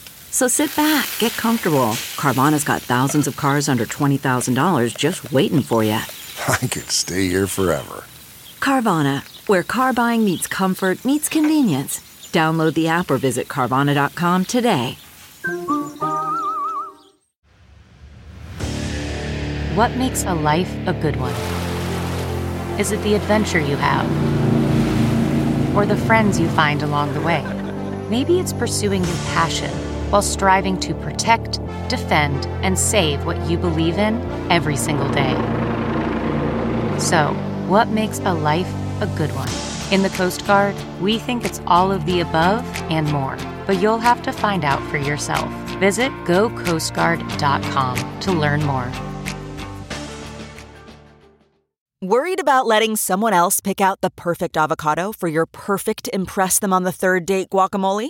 So sit back, get comfortable. Carvana's got thousands of cars under $20,000 just waiting for you. I could stay here forever. Carvana, where car buying meets comfort, meets convenience. Download the app or visit Carvana.com today. What makes a life a good one? Is it the adventure you have? Or the friends you find along the way? Maybe it's pursuing your passion while striving to protect, defend, and save what you believe in every single day. So, what makes a life a good one? In the Coast Guard, we think it's all of the above and more. but you'll have to find out for yourself. Visit gocoastguard.com to learn more. Worried about letting someone else pick out the perfect avocado for your perfect Impress Them on the Third Date guacamole?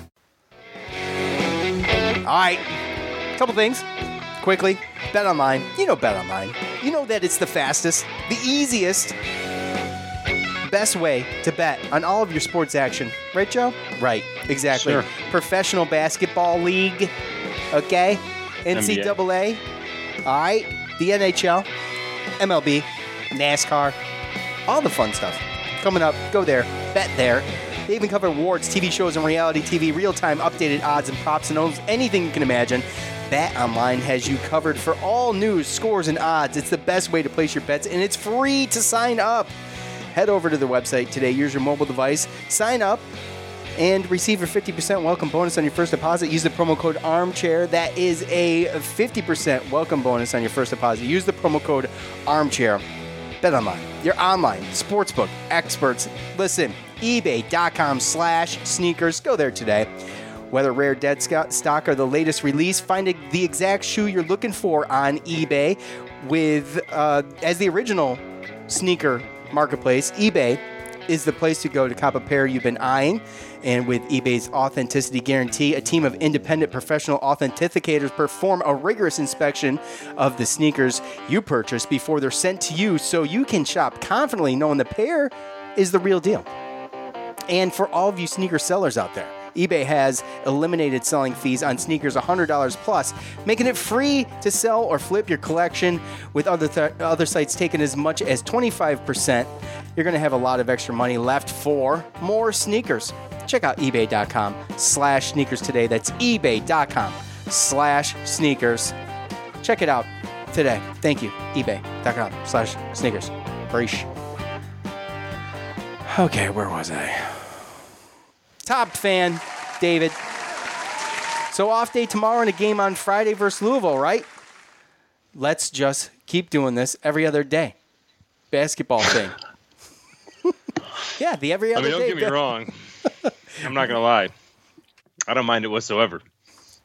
All right, couple things quickly. Bet online. You know Bet online. You know that it's the fastest, the easiest, best way to bet on all of your sports action. Right, Joe? Right. Exactly. Sure. Professional basketball league. Okay. NCAA. All right. The NHL, MLB, NASCAR, all the fun stuff coming up. Go there. Bet there. They even cover awards, TV shows, and reality TV, real time updated odds and props, and almost anything you can imagine. Bet Online has you covered for all news, scores, and odds. It's the best way to place your bets, and it's free to sign up. Head over to the website today, use your mobile device, sign up, and receive your 50% welcome bonus on your first deposit. Use the promo code ARMCHAIR. That is a 50% welcome bonus on your first deposit. Use the promo code ARMCHAIR. Bet online, your online sportsbook experts. Listen, ebay.com slash sneakers. Go there today. Whether rare dead stock or the latest release, find the exact shoe you're looking for on eBay with uh, as the original sneaker marketplace. eBay is the place to go to cop a pair you've been eyeing. And with eBay's authenticity guarantee, a team of independent professional authenticators perform a rigorous inspection of the sneakers you purchase before they're sent to you so you can shop confidently knowing the pair is the real deal. And for all of you sneaker sellers out there, eBay has eliminated selling fees on sneakers $100 plus, making it free to sell or flip your collection. With other th- other sites taking as much as 25%, you're going to have a lot of extra money left for more sneakers. Check out ebay.com slash sneakers today. That's ebay.com slash sneakers. Check it out today. Thank you. ebay.com slash sneakers. Breesh. Okay, where was I? Top fan, David. So off day tomorrow and a game on Friday versus Louisville, right? Let's just keep doing this every other day. Basketball thing. yeah, the every I other mean, day. don't get me wrong. I'm not gonna lie. I don't mind it whatsoever.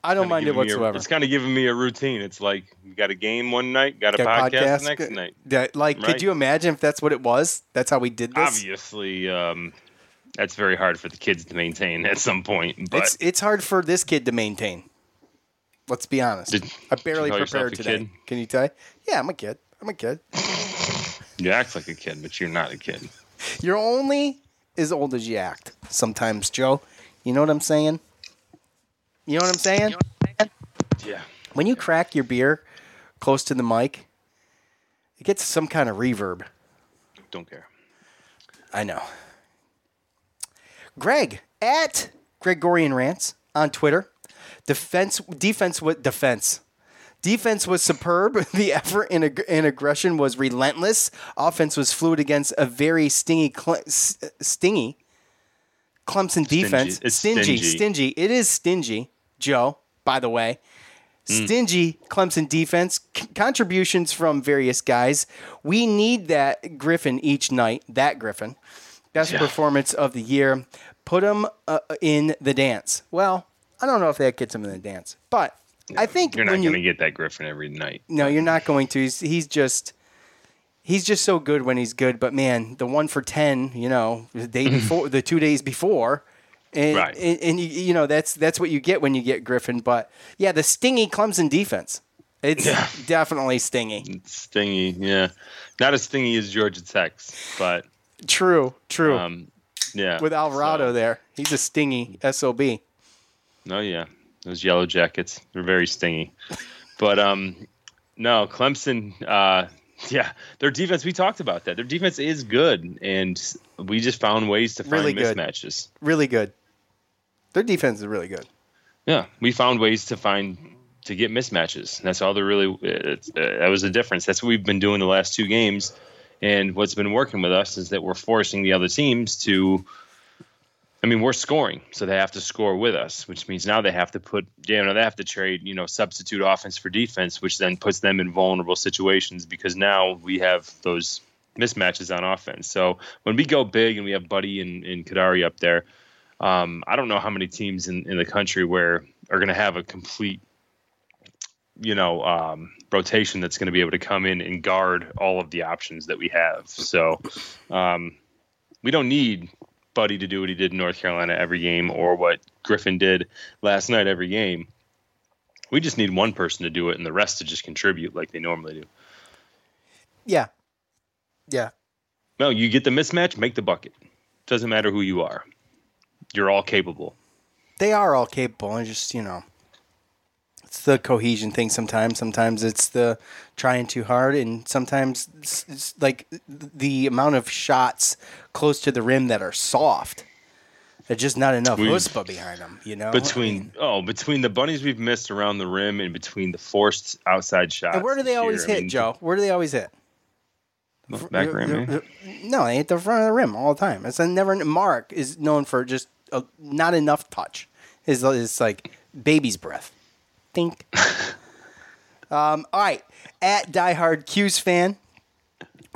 I don't mind it me a- whatsoever. it's kind of giving me a routine. It's like you got a game one night, got a podcast, podcast? the next night. That- like, Right. could you imagine if that's what it was? That's how we did this. Obviously, um, that's very hard for the kids to maintain at some point. But It's it's hard for this kid to maintain. Let's be honest. Did- I barely yourself prepared today. kid? Can you tell? Yeah, I'm a kid. I'm a kid. you act like a kid, but you're not a kid. You're only as old as you act. Sometimes, Joe. You know what I'm saying? You know what I'm saying? Yeah. When you crack your beer close to the mic, it gets some kind of reverb. Don't care. I know. Greg at Gregorian Rants on Twitter. Defense defense what defense. Defense was superb. The effort and, ag- and aggression was relentless. Offense was fluid against a very stingy, Cle- s- stingy Clemson defense. It's stingy, stingy. stingy. It is stingy, Joe. By the way, Hmm. stingy Clemson defense. C- contributions from various guys. We need that Griffin each night. That Griffin, best Yeah. performance of the year. Put him uh, in the dance. Well, I don't know if that gets him in the dance, but I think You're not going to get that Griffin every night. no, you're not going to. He's, he's just he's just so good when he's good. But man, the one for ten, you know, the day before, the two days before, and Right. and, and you, you know that's that's what you get when you get Griffin. But yeah, the stingy Clemson defense, it's definitely stingy. Stingy, yeah. Not as stingy as Georgia Tech's, but True, true. um, yeah. With Alvarado there, he's a stingy sob. Oh yeah, those yellow jackets they're very stingy. But um, no, Clemson. Uh, yeah, their defense. We talked about that. Their defense is good, and we just found ways to find Really good. mismatches. Really good. Their defense is really good. Yeah, we found ways to find to get mismatches. That's all. They're really. It's, uh, that was the difference. That's what we've been doing the last two games, and what's been working with us is that we're forcing the other teams to. I mean, we're scoring, so they have to score with us, which means now they have to put, you know, they have to trade, you know, substitute offense for defense, which then puts them in vulnerable situations because now we have those mismatches on offense. So when we go big and we have Buddy and, and Kadary up there, um, I don't know how many teams in, in the country where are going to have a complete, you know, um, rotation that's going to be able to come in and guard all of the options that we have. So um, we don't need Buddy to do what he did in North Carolina every game or what Griffin did last night every game. We just need one person to do it and the rest to just contribute like they normally do. Yeah, yeah. No, you get the mismatch, make the bucket. Doesn't matter who you are. You're all capable. They are all capable, and just you know, it's the cohesion thing. Sometimes, sometimes it's the trying too hard, and sometimes it's, it's like the amount of shots close to the rim that are soft. There's just not enough We've- behind them, you know. between oh, between the bunnies we've missed around the rim and between the forced outside shots. and where do they always year, I hit, mean, Joe? Where do they always hit? Back rim, eh? No, they hit the front of the rim all the time. It's a never. Mark is known for just a, not enough touch. It's, is like baby's breath. Think. um. All right. At diehard Q's fan,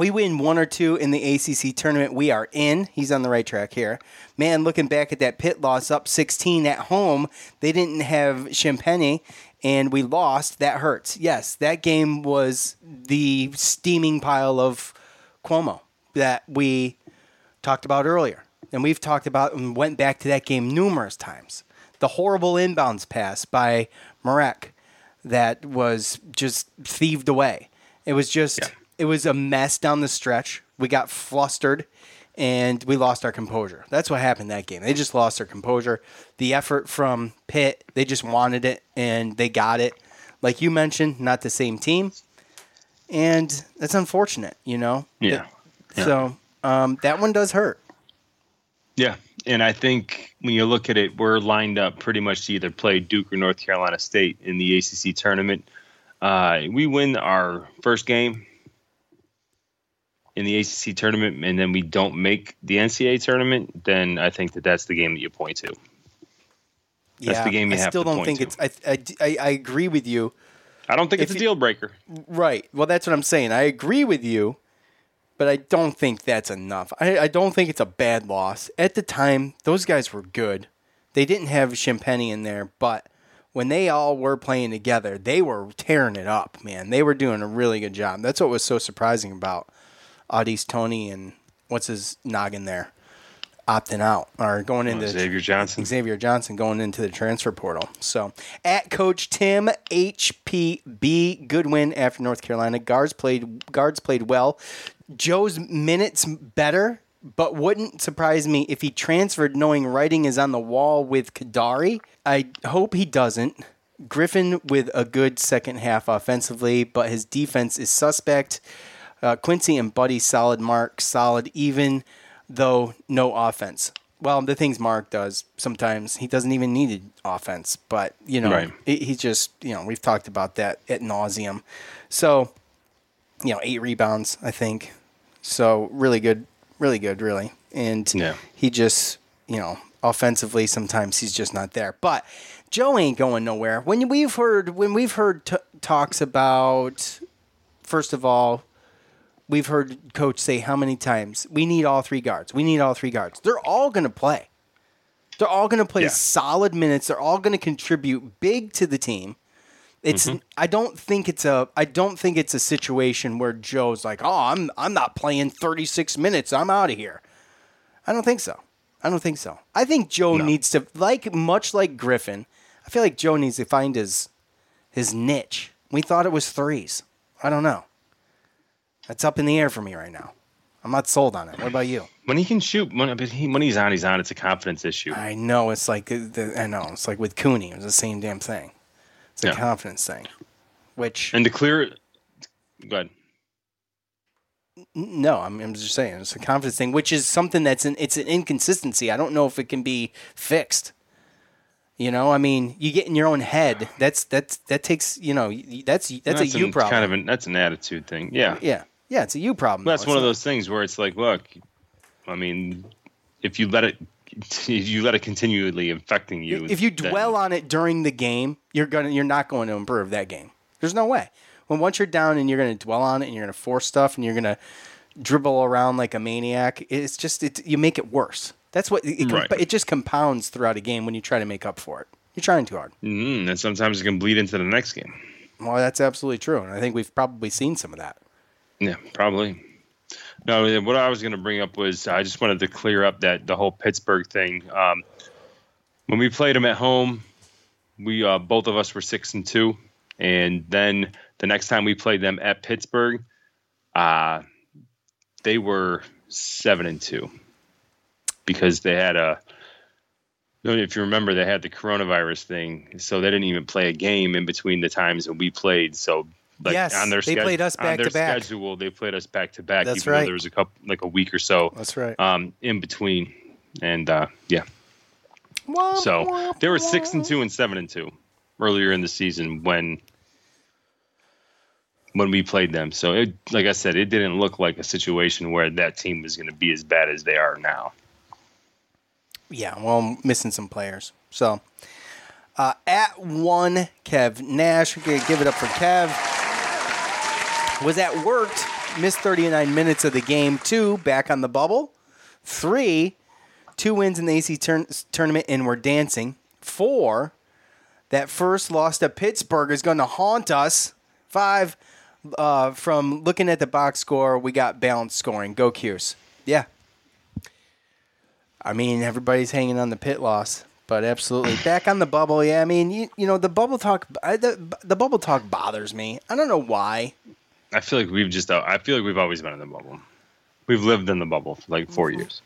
we win one or two in the ACC tournament. We are in. He's on the right track here. Man, looking back at that pit loss, up 16 at home, they didn't have Champagnie, and we lost. That hurts. Yes, that game was the steaming pile of Cuomo that we talked about earlier. And we've talked about and went back to that game numerous times. The horrible inbounds pass by Marek that was just thieved away. It was just, it was a mess down the stretch. We got flustered and we lost our composure. That's what happened that game. They just lost their composure. The effort from Pitt, they just wanted it and they got it. Like you mentioned, not the same team. And that's unfortunate, you know? Yeah. Yeah. So um, that one does hurt. Yeah, and I think when you look at it, we're lined up pretty much to either play Duke or North Carolina State in the ACC tournament. Uh, we win our first game in the ACC tournament, and then we don't make the NCAA tournament. Then I think that that's the game that you point to. That's yeah, the game you I have still don't think to. it's. I, I, I agree with you. I don't think If it's a deal breaker. Right. Well, that's what I'm saying. I agree with you, but I don't think that's enough. I, I don't think it's a bad loss. At the time, those guys were good. They didn't have Champagnie in there, but when they all were playing together, they were tearing it up, man. They were doing a really good job. That's what was so surprising about Au'Diese Toney and what's his noggin there, opting out or going into Oh, Xavier Johnson. Xavier Johnson going into the transfer portal. So at Coach Tim HPB, Goodwin after North Carolina. Guards played guards played well. Joe's minutes better, but wouldn't surprise me if he transferred knowing writing is on the wall with Kadary. I hope he doesn't. Griffin with a good second half offensively, but his defense is suspect. Uh, Quincy and Buddy solid mark, solid even, though no offense. Well, the things Mark does sometimes he doesn't even need offense, but you know Right. he- he's just you know we've talked about that at nauseum. So you know eight rebounds I think, so really good, really good, really, and Yeah. he just you know offensively sometimes he's just not there. But Joe ain't going nowhere. When we've heard when we've heard t- talks about first of all we've heard coach say how many times we need all three guards. We need all three guards. They're all going to play. They're all going to play Yeah. solid minutes. They're all going to contribute big to the team. It's Mm-hmm. I don't think it's a I don't think it's a situation where Joe's like, "Oh, I'm I'm not playing 36 minutes. I'm out of here." I don't think so. I don't think so. I think Joe needs to like much like Griffin. I feel like Joe needs to find his his niche. We thought it was threes. I don't know. That's up in the air for me right now. I'm not sold on it. What about you? When he can shoot, when, but he, when he's on, he's on. It's a confidence issue. I know it's like the, I know it's like with Cooney. It was the same damn thing. It's a Yeah. confidence thing. Which And to clear, go ahead. no, I'm, I'm just saying it's a confidence thing, which is something that's an it's an inconsistency. I don't know if it can be fixed. You know, I mean, you get in your own head. That's that's that takes you know y- that's that's, a you an- problem. Kind of an, that's an attitude thing. Yeah. yeah, yeah, it's a you problem. That's though. one It's of not- those things where it's like, look, I mean, if you let it, you let it continually infecting you, If you then- dwell on it during the game, you're gonna you're not going to improve that game. There's no way. When once you're down and you're gonna dwell on it and you're gonna force stuff and you're gonna dribble around like a maniac, it's just it you make it worse. That's what it, it, Right. it just compounds throughout a game when you try to make up for it. You're trying too hard. Mm, and sometimes it can bleed into the next game. Well, that's absolutely true, and I think we've probably seen some of that. Yeah, probably. No, what I was going to bring up was I just wanted to clear up that the whole Pittsburgh thing. Um, when we played them at home, we uh, both of us were six and two, and then the next time we played them at Pittsburgh, uh, they were seven and two because they had a. If you remember, they had the coronavirus thing, so they didn't even play a game in between the times when we played. So, like Yes, on their they played us back to back. schedule, they played us back to back. That's even though right. There was a couple, like a week or so. That's right. Um, in between, and uh, yeah. So they were six and two and seven and two earlier in the season when when we played them. So it, like I said, it didn't look like a situation where that team was going to be as bad as they are now. Yeah, well, missing some players. So uh, at one, Kev Nash. We're give it up for Kev. Was at work, missed 39 minutes of the game. Two, back on the bubble. Three, two wins in the AC turn- tournament, and we're dancing. Four, that first loss to Pittsburgh is going to haunt us. Five, uh, from looking at the box score, we got balanced scoring. Go Qs. Yeah, I mean, everybody's hanging on the pit loss, but absolutely back on the bubble. Yeah, I mean, you, you know, the bubble talk, I, the, the bubble talk bothers me. I don't know why. I feel like we've just, I feel like we've always been in the bubble. We've lived in the bubble for like four mm-hmm. years.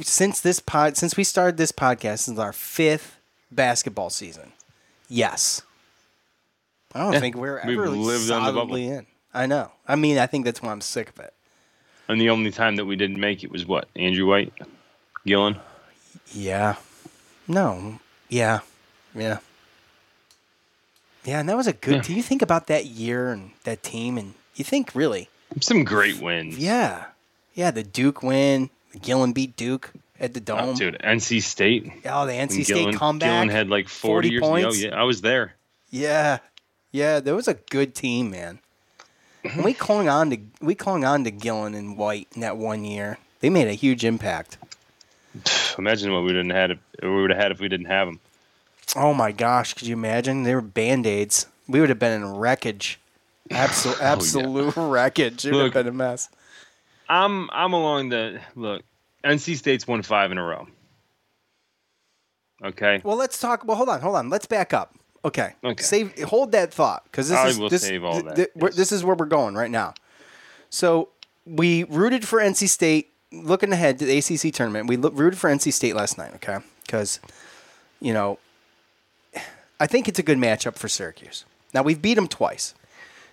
Since this pod, since we started this podcast, since our fifth basketball season, yes. I don't Yeah, think we're we've ever lived on the solidly bubble. in. I know. I mean, I think that's why I'm sick of it. And the only time that we didn't make it was what? Andrew White? Gillon? Yeah. No. Yeah. Yeah. Yeah, and that was a good. Yeah. Do you think about that year and that team, and you think really? Some great wins. Yeah, yeah. The Duke win. Gillon beat Duke at the oh, Dome. Oh, dude, NC State. Oh, the NC State Gillon, comeback. Gillon had like 40, 40 years points. ago. Yeah, I was there. Yeah, yeah. There was a good team, man. And we clung on to we clung on to Gillon and White in that one year. They made a huge impact. Imagine what we didn't had if, we would have had if we didn't have them. Oh my gosh, could you imagine? They were band aids. We would have been in wreckage. Oh, absolute, absolute wreckage. It would have Look. been a mess. I'm I'm along the look. NC State's won five in a row. Okay. Well, let's talk. Well, hold on, hold on. Let's back up. Okay. Okay. Save. Hold that thought because this I is will this, save all th- that, th- we're- this is where we're going right now. So we rooted for NC State. Looking ahead to the ACC tournament, we lo- rooted for NC State last night. Okay, because you know, I think it's a good matchup for Syracuse. Now we've beat them twice.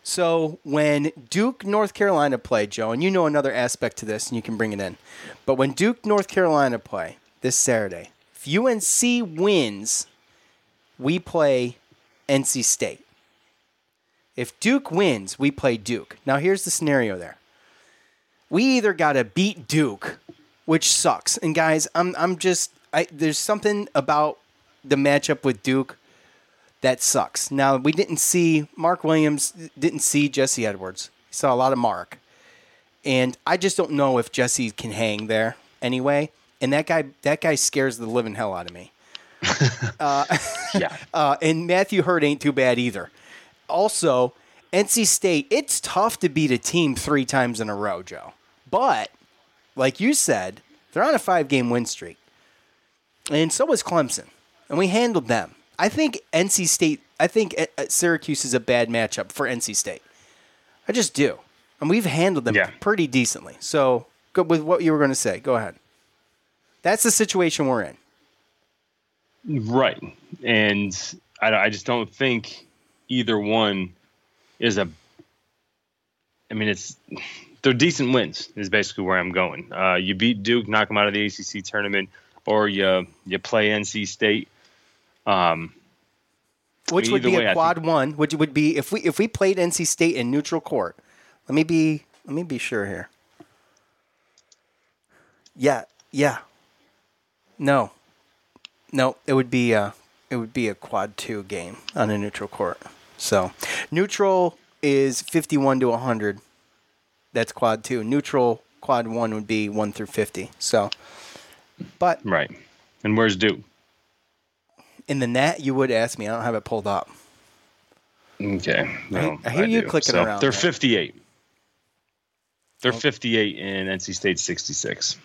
So when Duke North Carolina play, Joe, and you know another aspect to this, and you can bring it in. But when Duke North Carolina play this Saturday, if UNC wins, we play NC State. If Duke wins, we play Duke. Now here's the scenario there. We either got to beat Duke, which sucks. And guys, I'm I'm just I there's something about the matchup with Duke that sucks. Now we didn't see Mark Williams, didn't see Jesse Edwards. He saw a lot of Mark, and I just don't know if Jesse can hang there anyway. And that guy, that guy scares the living hell out of me. uh, yeah. Uh, and Matthew Hurt ain't too bad either. Also, NC State, it's tough to beat a team three times in a row, Joe. But like you said, they're on a five-game win streak, and so was Clemson, and we handled them. I think NC State. I think uh, uh, Syracuse is a bad matchup for NC State. I just do, and we've handled them pretty decently. So, go with what you were going to say. Go ahead. That's the situation we're in. Right. And I, I just don't think either one is a. I mean, it's they're decent wins. Is basically where I'm going. Uh, you beat Duke, knock them out of the ACC tournament, or you you play NC State. Um, Which would be way, a quad one, which would be if we if we played NC State in neutral court. Let me be let me be sure here. Yeah, yeah. No, no, it would be a it would be a quad two game on a neutral court. So neutral is fifty one to hundred. That's quad two. Neutral quad one would be one through fifty. So, but right. And where's Duke? In the net, you would ask me. I don't have it pulled up. Okay. No, I hear you do. clicking So around They're there. 58. They're Oh. 58 in NC State 66.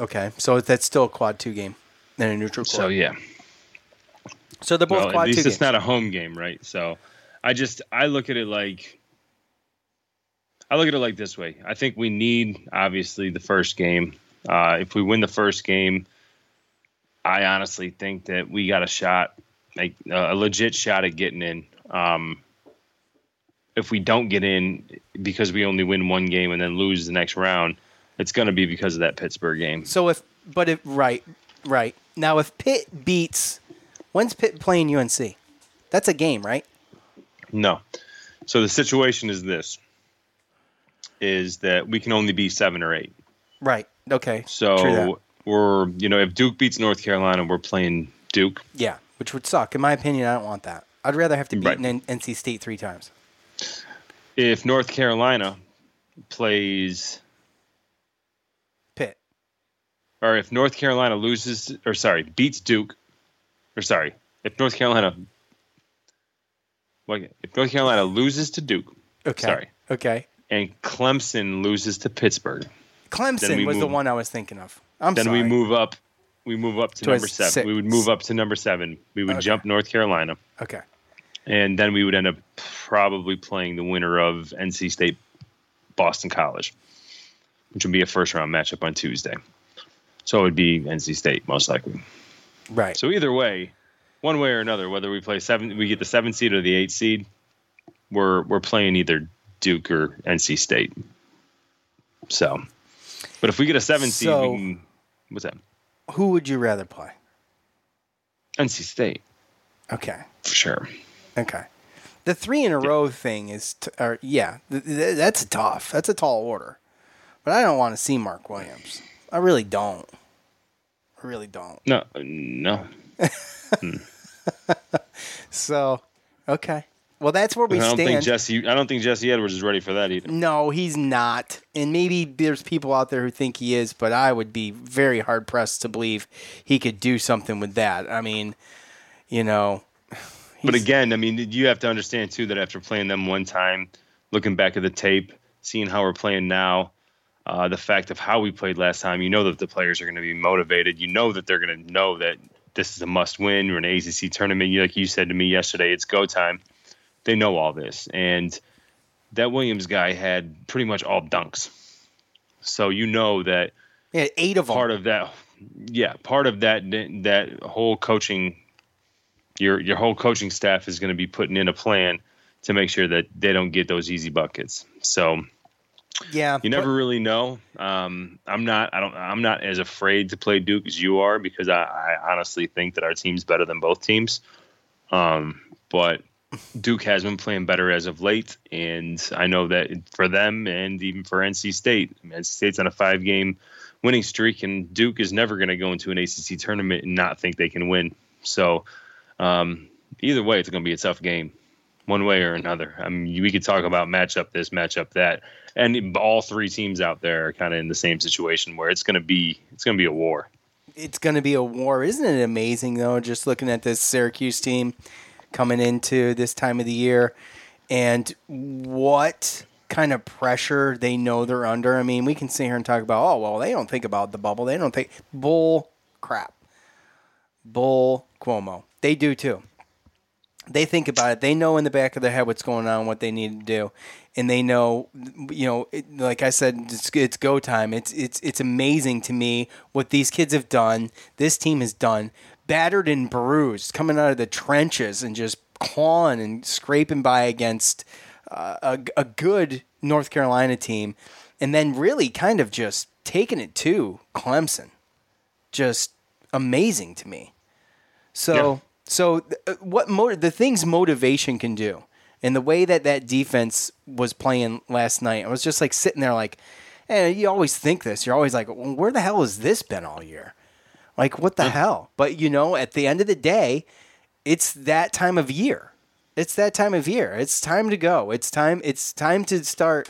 Okay, so that's still a quad two game and a neutral court. So yeah. So they're both well, quad at least two it's games. not a home game, right? So I just I look at it like I look at it like this way. I think we need obviously the first game. Uh, if we win the first game, I honestly think that we got a shot, like uh, a legit shot at getting in. Um, if we don't get in because we only win one game and then lose the next round, it's going to be because of that Pittsburgh game. So if, but if right, right now, if Pitt beats, when's Pitt playing UNC? That's a game, right? No. So the situation is this: is that we can only be seven or eight. Right. Okay. So we're you know if Duke beats North Carolina, we're playing Duke. Yeah, which would suck. In my opinion, I don't want that. I'd rather have to beat Right. N- NC State three times. If North Carolina plays Pitt, or if North Carolina loses, or sorry, beats Duke, or sorry, if North Carolina, like if North Carolina loses to Duke, Okay. sorry, Okay. and Clemson loses to Pittsburgh, Clemson was the one I was thinking of. I'm then sorry. we move up. We move up to, To number seven. six. We would move up to number seven. We would Okay. jump North Carolina. Okay. and then we would end up probably playing the winner of NC State Boston College, which would be a first round matchup on Tuesday. So it would be NC State most likely. Right. So either way, one way or another, whether we play seven, we get the seven seed or the eight seed, we're we're playing either Duke or NC State. So, but if we get a seven seed, we can. What's that? Who would you rather play? NC State Okay. for sure. Okay. The three in a row thing is, t- or yeah, th- th- that's tough. That's a tall order. But I don't want to see Mark Williams. I really don't. I really don't. No, uh, no. Hmm. So, okay. Well, that's where we I don't stand. think Jesse. I don't think Jesse Edwards is ready for that either. No, he's not. And maybe there's people out there who think he is, but I would be very hard pressed to believe he could do something with that. I mean, you know. But again, I mean, you have to understand too that after playing them one time, looking back at the tape, seeing how we're playing now, uh, the fact of how we played last time, you know that the players are going to be motivated. You know that they're going to know that this is a must win. We're in an ACC tournament. You, Like you said to me yesterday, it's go time. They know all this. And that Williams guy had pretty much all dunks. So you know that yeah, eight of them. part of that yeah, part of that that whole coaching your your whole coaching staff is going to be putting in a plan to make sure that they don't get those easy buckets. So yeah, you never really know. Um, I'm not. I don't. I'm not as afraid to play Duke as you are because I, I honestly think that our team's better than both teams. Um, but Duke has been playing better as of late, and I know that for them and even for NC State, NC State's on a five-game winning streak, and Duke is never going to go into an ACC tournament and not think they can win. So um, either way, it's going to be a tough game, one way or another. I mean, we could talk about matchup this, matchup that, and all three teams out there are kind of in the same situation where it's going to be it's going to be a war. It's going to be a war, isn't it? Amazing though, just looking at this Syracuse team coming into this time of the year, and what kind of pressure they know they're under. I mean, we can sit here and talk about, oh well, they don't think about the bubble. They don't think bull crap. Bull Cuomo. They do too. They think about it. They know in the back of their head what's going on, what they need to do, and they know, you know, it, like I said, it's, it's go time. It's it's it's amazing to me what these kids have done. This team has done, battered and bruised, coming out of the trenches and just clawing and scraping by against uh, a, a good North Carolina team, and then really kind of just taking it to Clemson. Just amazing to me. So yeah. so uh, what mo- the things motivation can do, and the way that that defense was playing last night, I was just like sitting there like, and you always think this. You're always like, well, where the hell has this been all year? Like what the yeah. hell? But you know, at the end of the day, it's that time of year. It's that time of year. It's time to go. It's time. It's time to start.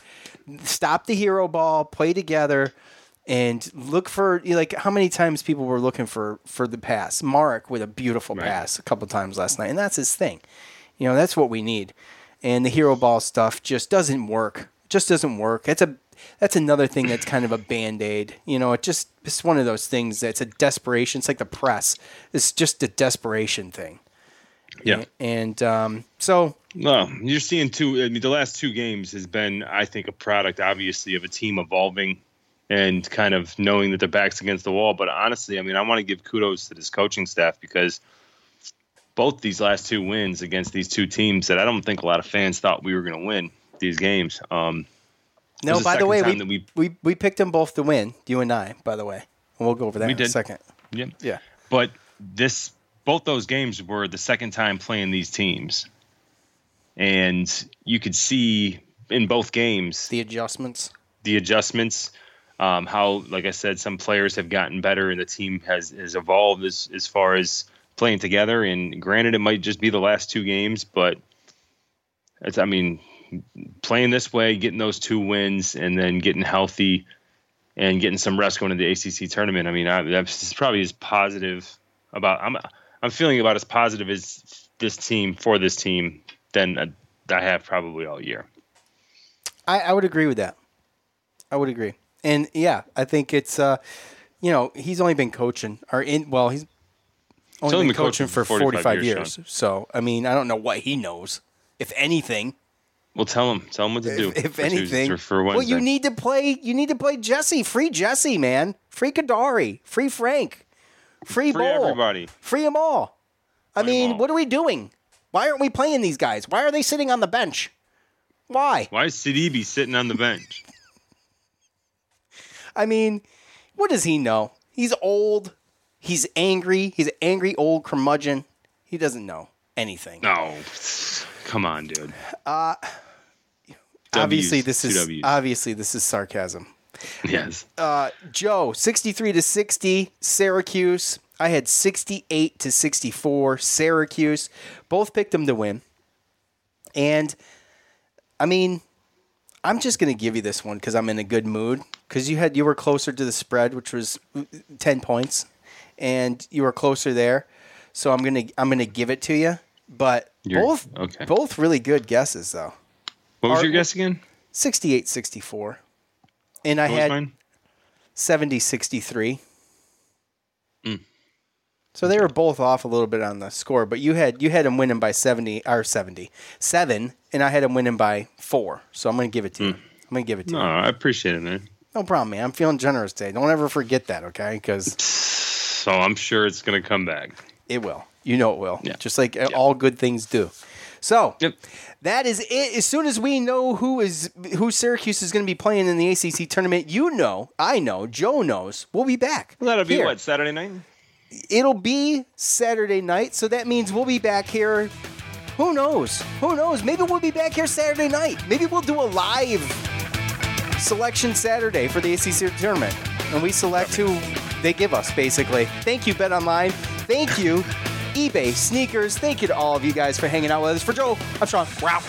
Stop the hero ball. Play together and look for like how many times people were looking for for the pass. Mark with a beautiful right. pass a couple times last night, and that's his thing. You know, that's what we need. And the hero ball stuff just doesn't work. Just doesn't work. It's a that's another thing that's kind of a band aid. You know, it just it's one of those things that's a desperation. It's like the press. It's just a desperation thing. Yeah. And, um, so no, you're seeing two. I mean, the last two games has been, I think, a product, obviously, of a team evolving and kind of knowing that their back's against the wall. But honestly, I mean, I want to give kudos to this coaching staff because both these last two wins against these two teams that I don't think a lot of fans thought we were going to win these games. Um, no, by the way, we, we, we we picked them both to win. You and I, by the way, and we'll go over that we in did. a second. Yeah, yeah. But this, both those games were the second time playing these teams, and you could see in both games the adjustments. The adjustments um, how, like I said, some players have gotten better and the team has, has evolved as, as far as playing together. And granted, it might just be the last two games, but it's, I mean, playing this way, getting those two wins, and then getting healthy and getting some rest going to the ACC tournament. I mean, I, that's probably as positive about. I'm I'm feeling about as positive as this team for this team than I have probably all year. I, I would agree with that. I would agree. And yeah, I think it's uh, you know, he's only been coaching or in well, he's only, only been, been coaching, coaching for 45 45 years, years. So, I mean, I don't know what he knows, if anything. Well, tell him, tell him what to do. If, if anything, for well, you need to play. You need to play Jesse. Free Jesse, man. Free Kadary. Free Frank. Free, Free Bol. everybody. Free them all. I Free mean, all. what are we doing? Why aren't we playing these guys? Why are they sitting on the bench? Why? Why is Sidibe sitting on the bench? I mean, what does he know? He's old. He's angry. He's an angry old curmudgeon. He doesn't know anything. No, come on, dude. Uh, W's, obviously, this is obviously this is sarcasm. Yes. Uh, Joe, sixty-three to sixty, Syracuse. I had sixty-eight to sixty-four, Syracuse. Both picked them to win. And I mean, I'm just to give you this one because I'm in a good mood. Because you had you were closer to the spread, which was ten points, and you were closer there. So I'm gonna I'm gonna give it to you. But You're- both okay. both really good guesses though. What was your guess again? 68 64. And I had mine? 70 63. Mm. So they were both off a little bit on the score, but you had you had them winning by 70 or 70. 7 and I had them winning by 4. So I'm going to give it to you. I'm going to give it to. No, you. I appreciate it, man. No problem, man. I'm feeling generous today. Don't ever forget that, okay? Cuz So I'm sure it's gonna come back. It will. You know it will. Yeah. Just like all good things do. So that is it. As soon as we know who is who Syracuse is going to be playing in the ACC tournament, you know, I know, Joe knows. We'll be back. That'll be what Saturday night. It'll be Saturday night, so that means we'll be back here. Who knows? Who knows? Maybe we'll be back here Saturday night. Maybe we'll do a live selection Saturday for the ACC tournament, and we select who they give us. Basically, thank you, BetOnline. Thank you, eBay sneakers. Thank you to all of you guys for hanging out with us. For Joe, I'm Sean. Wow.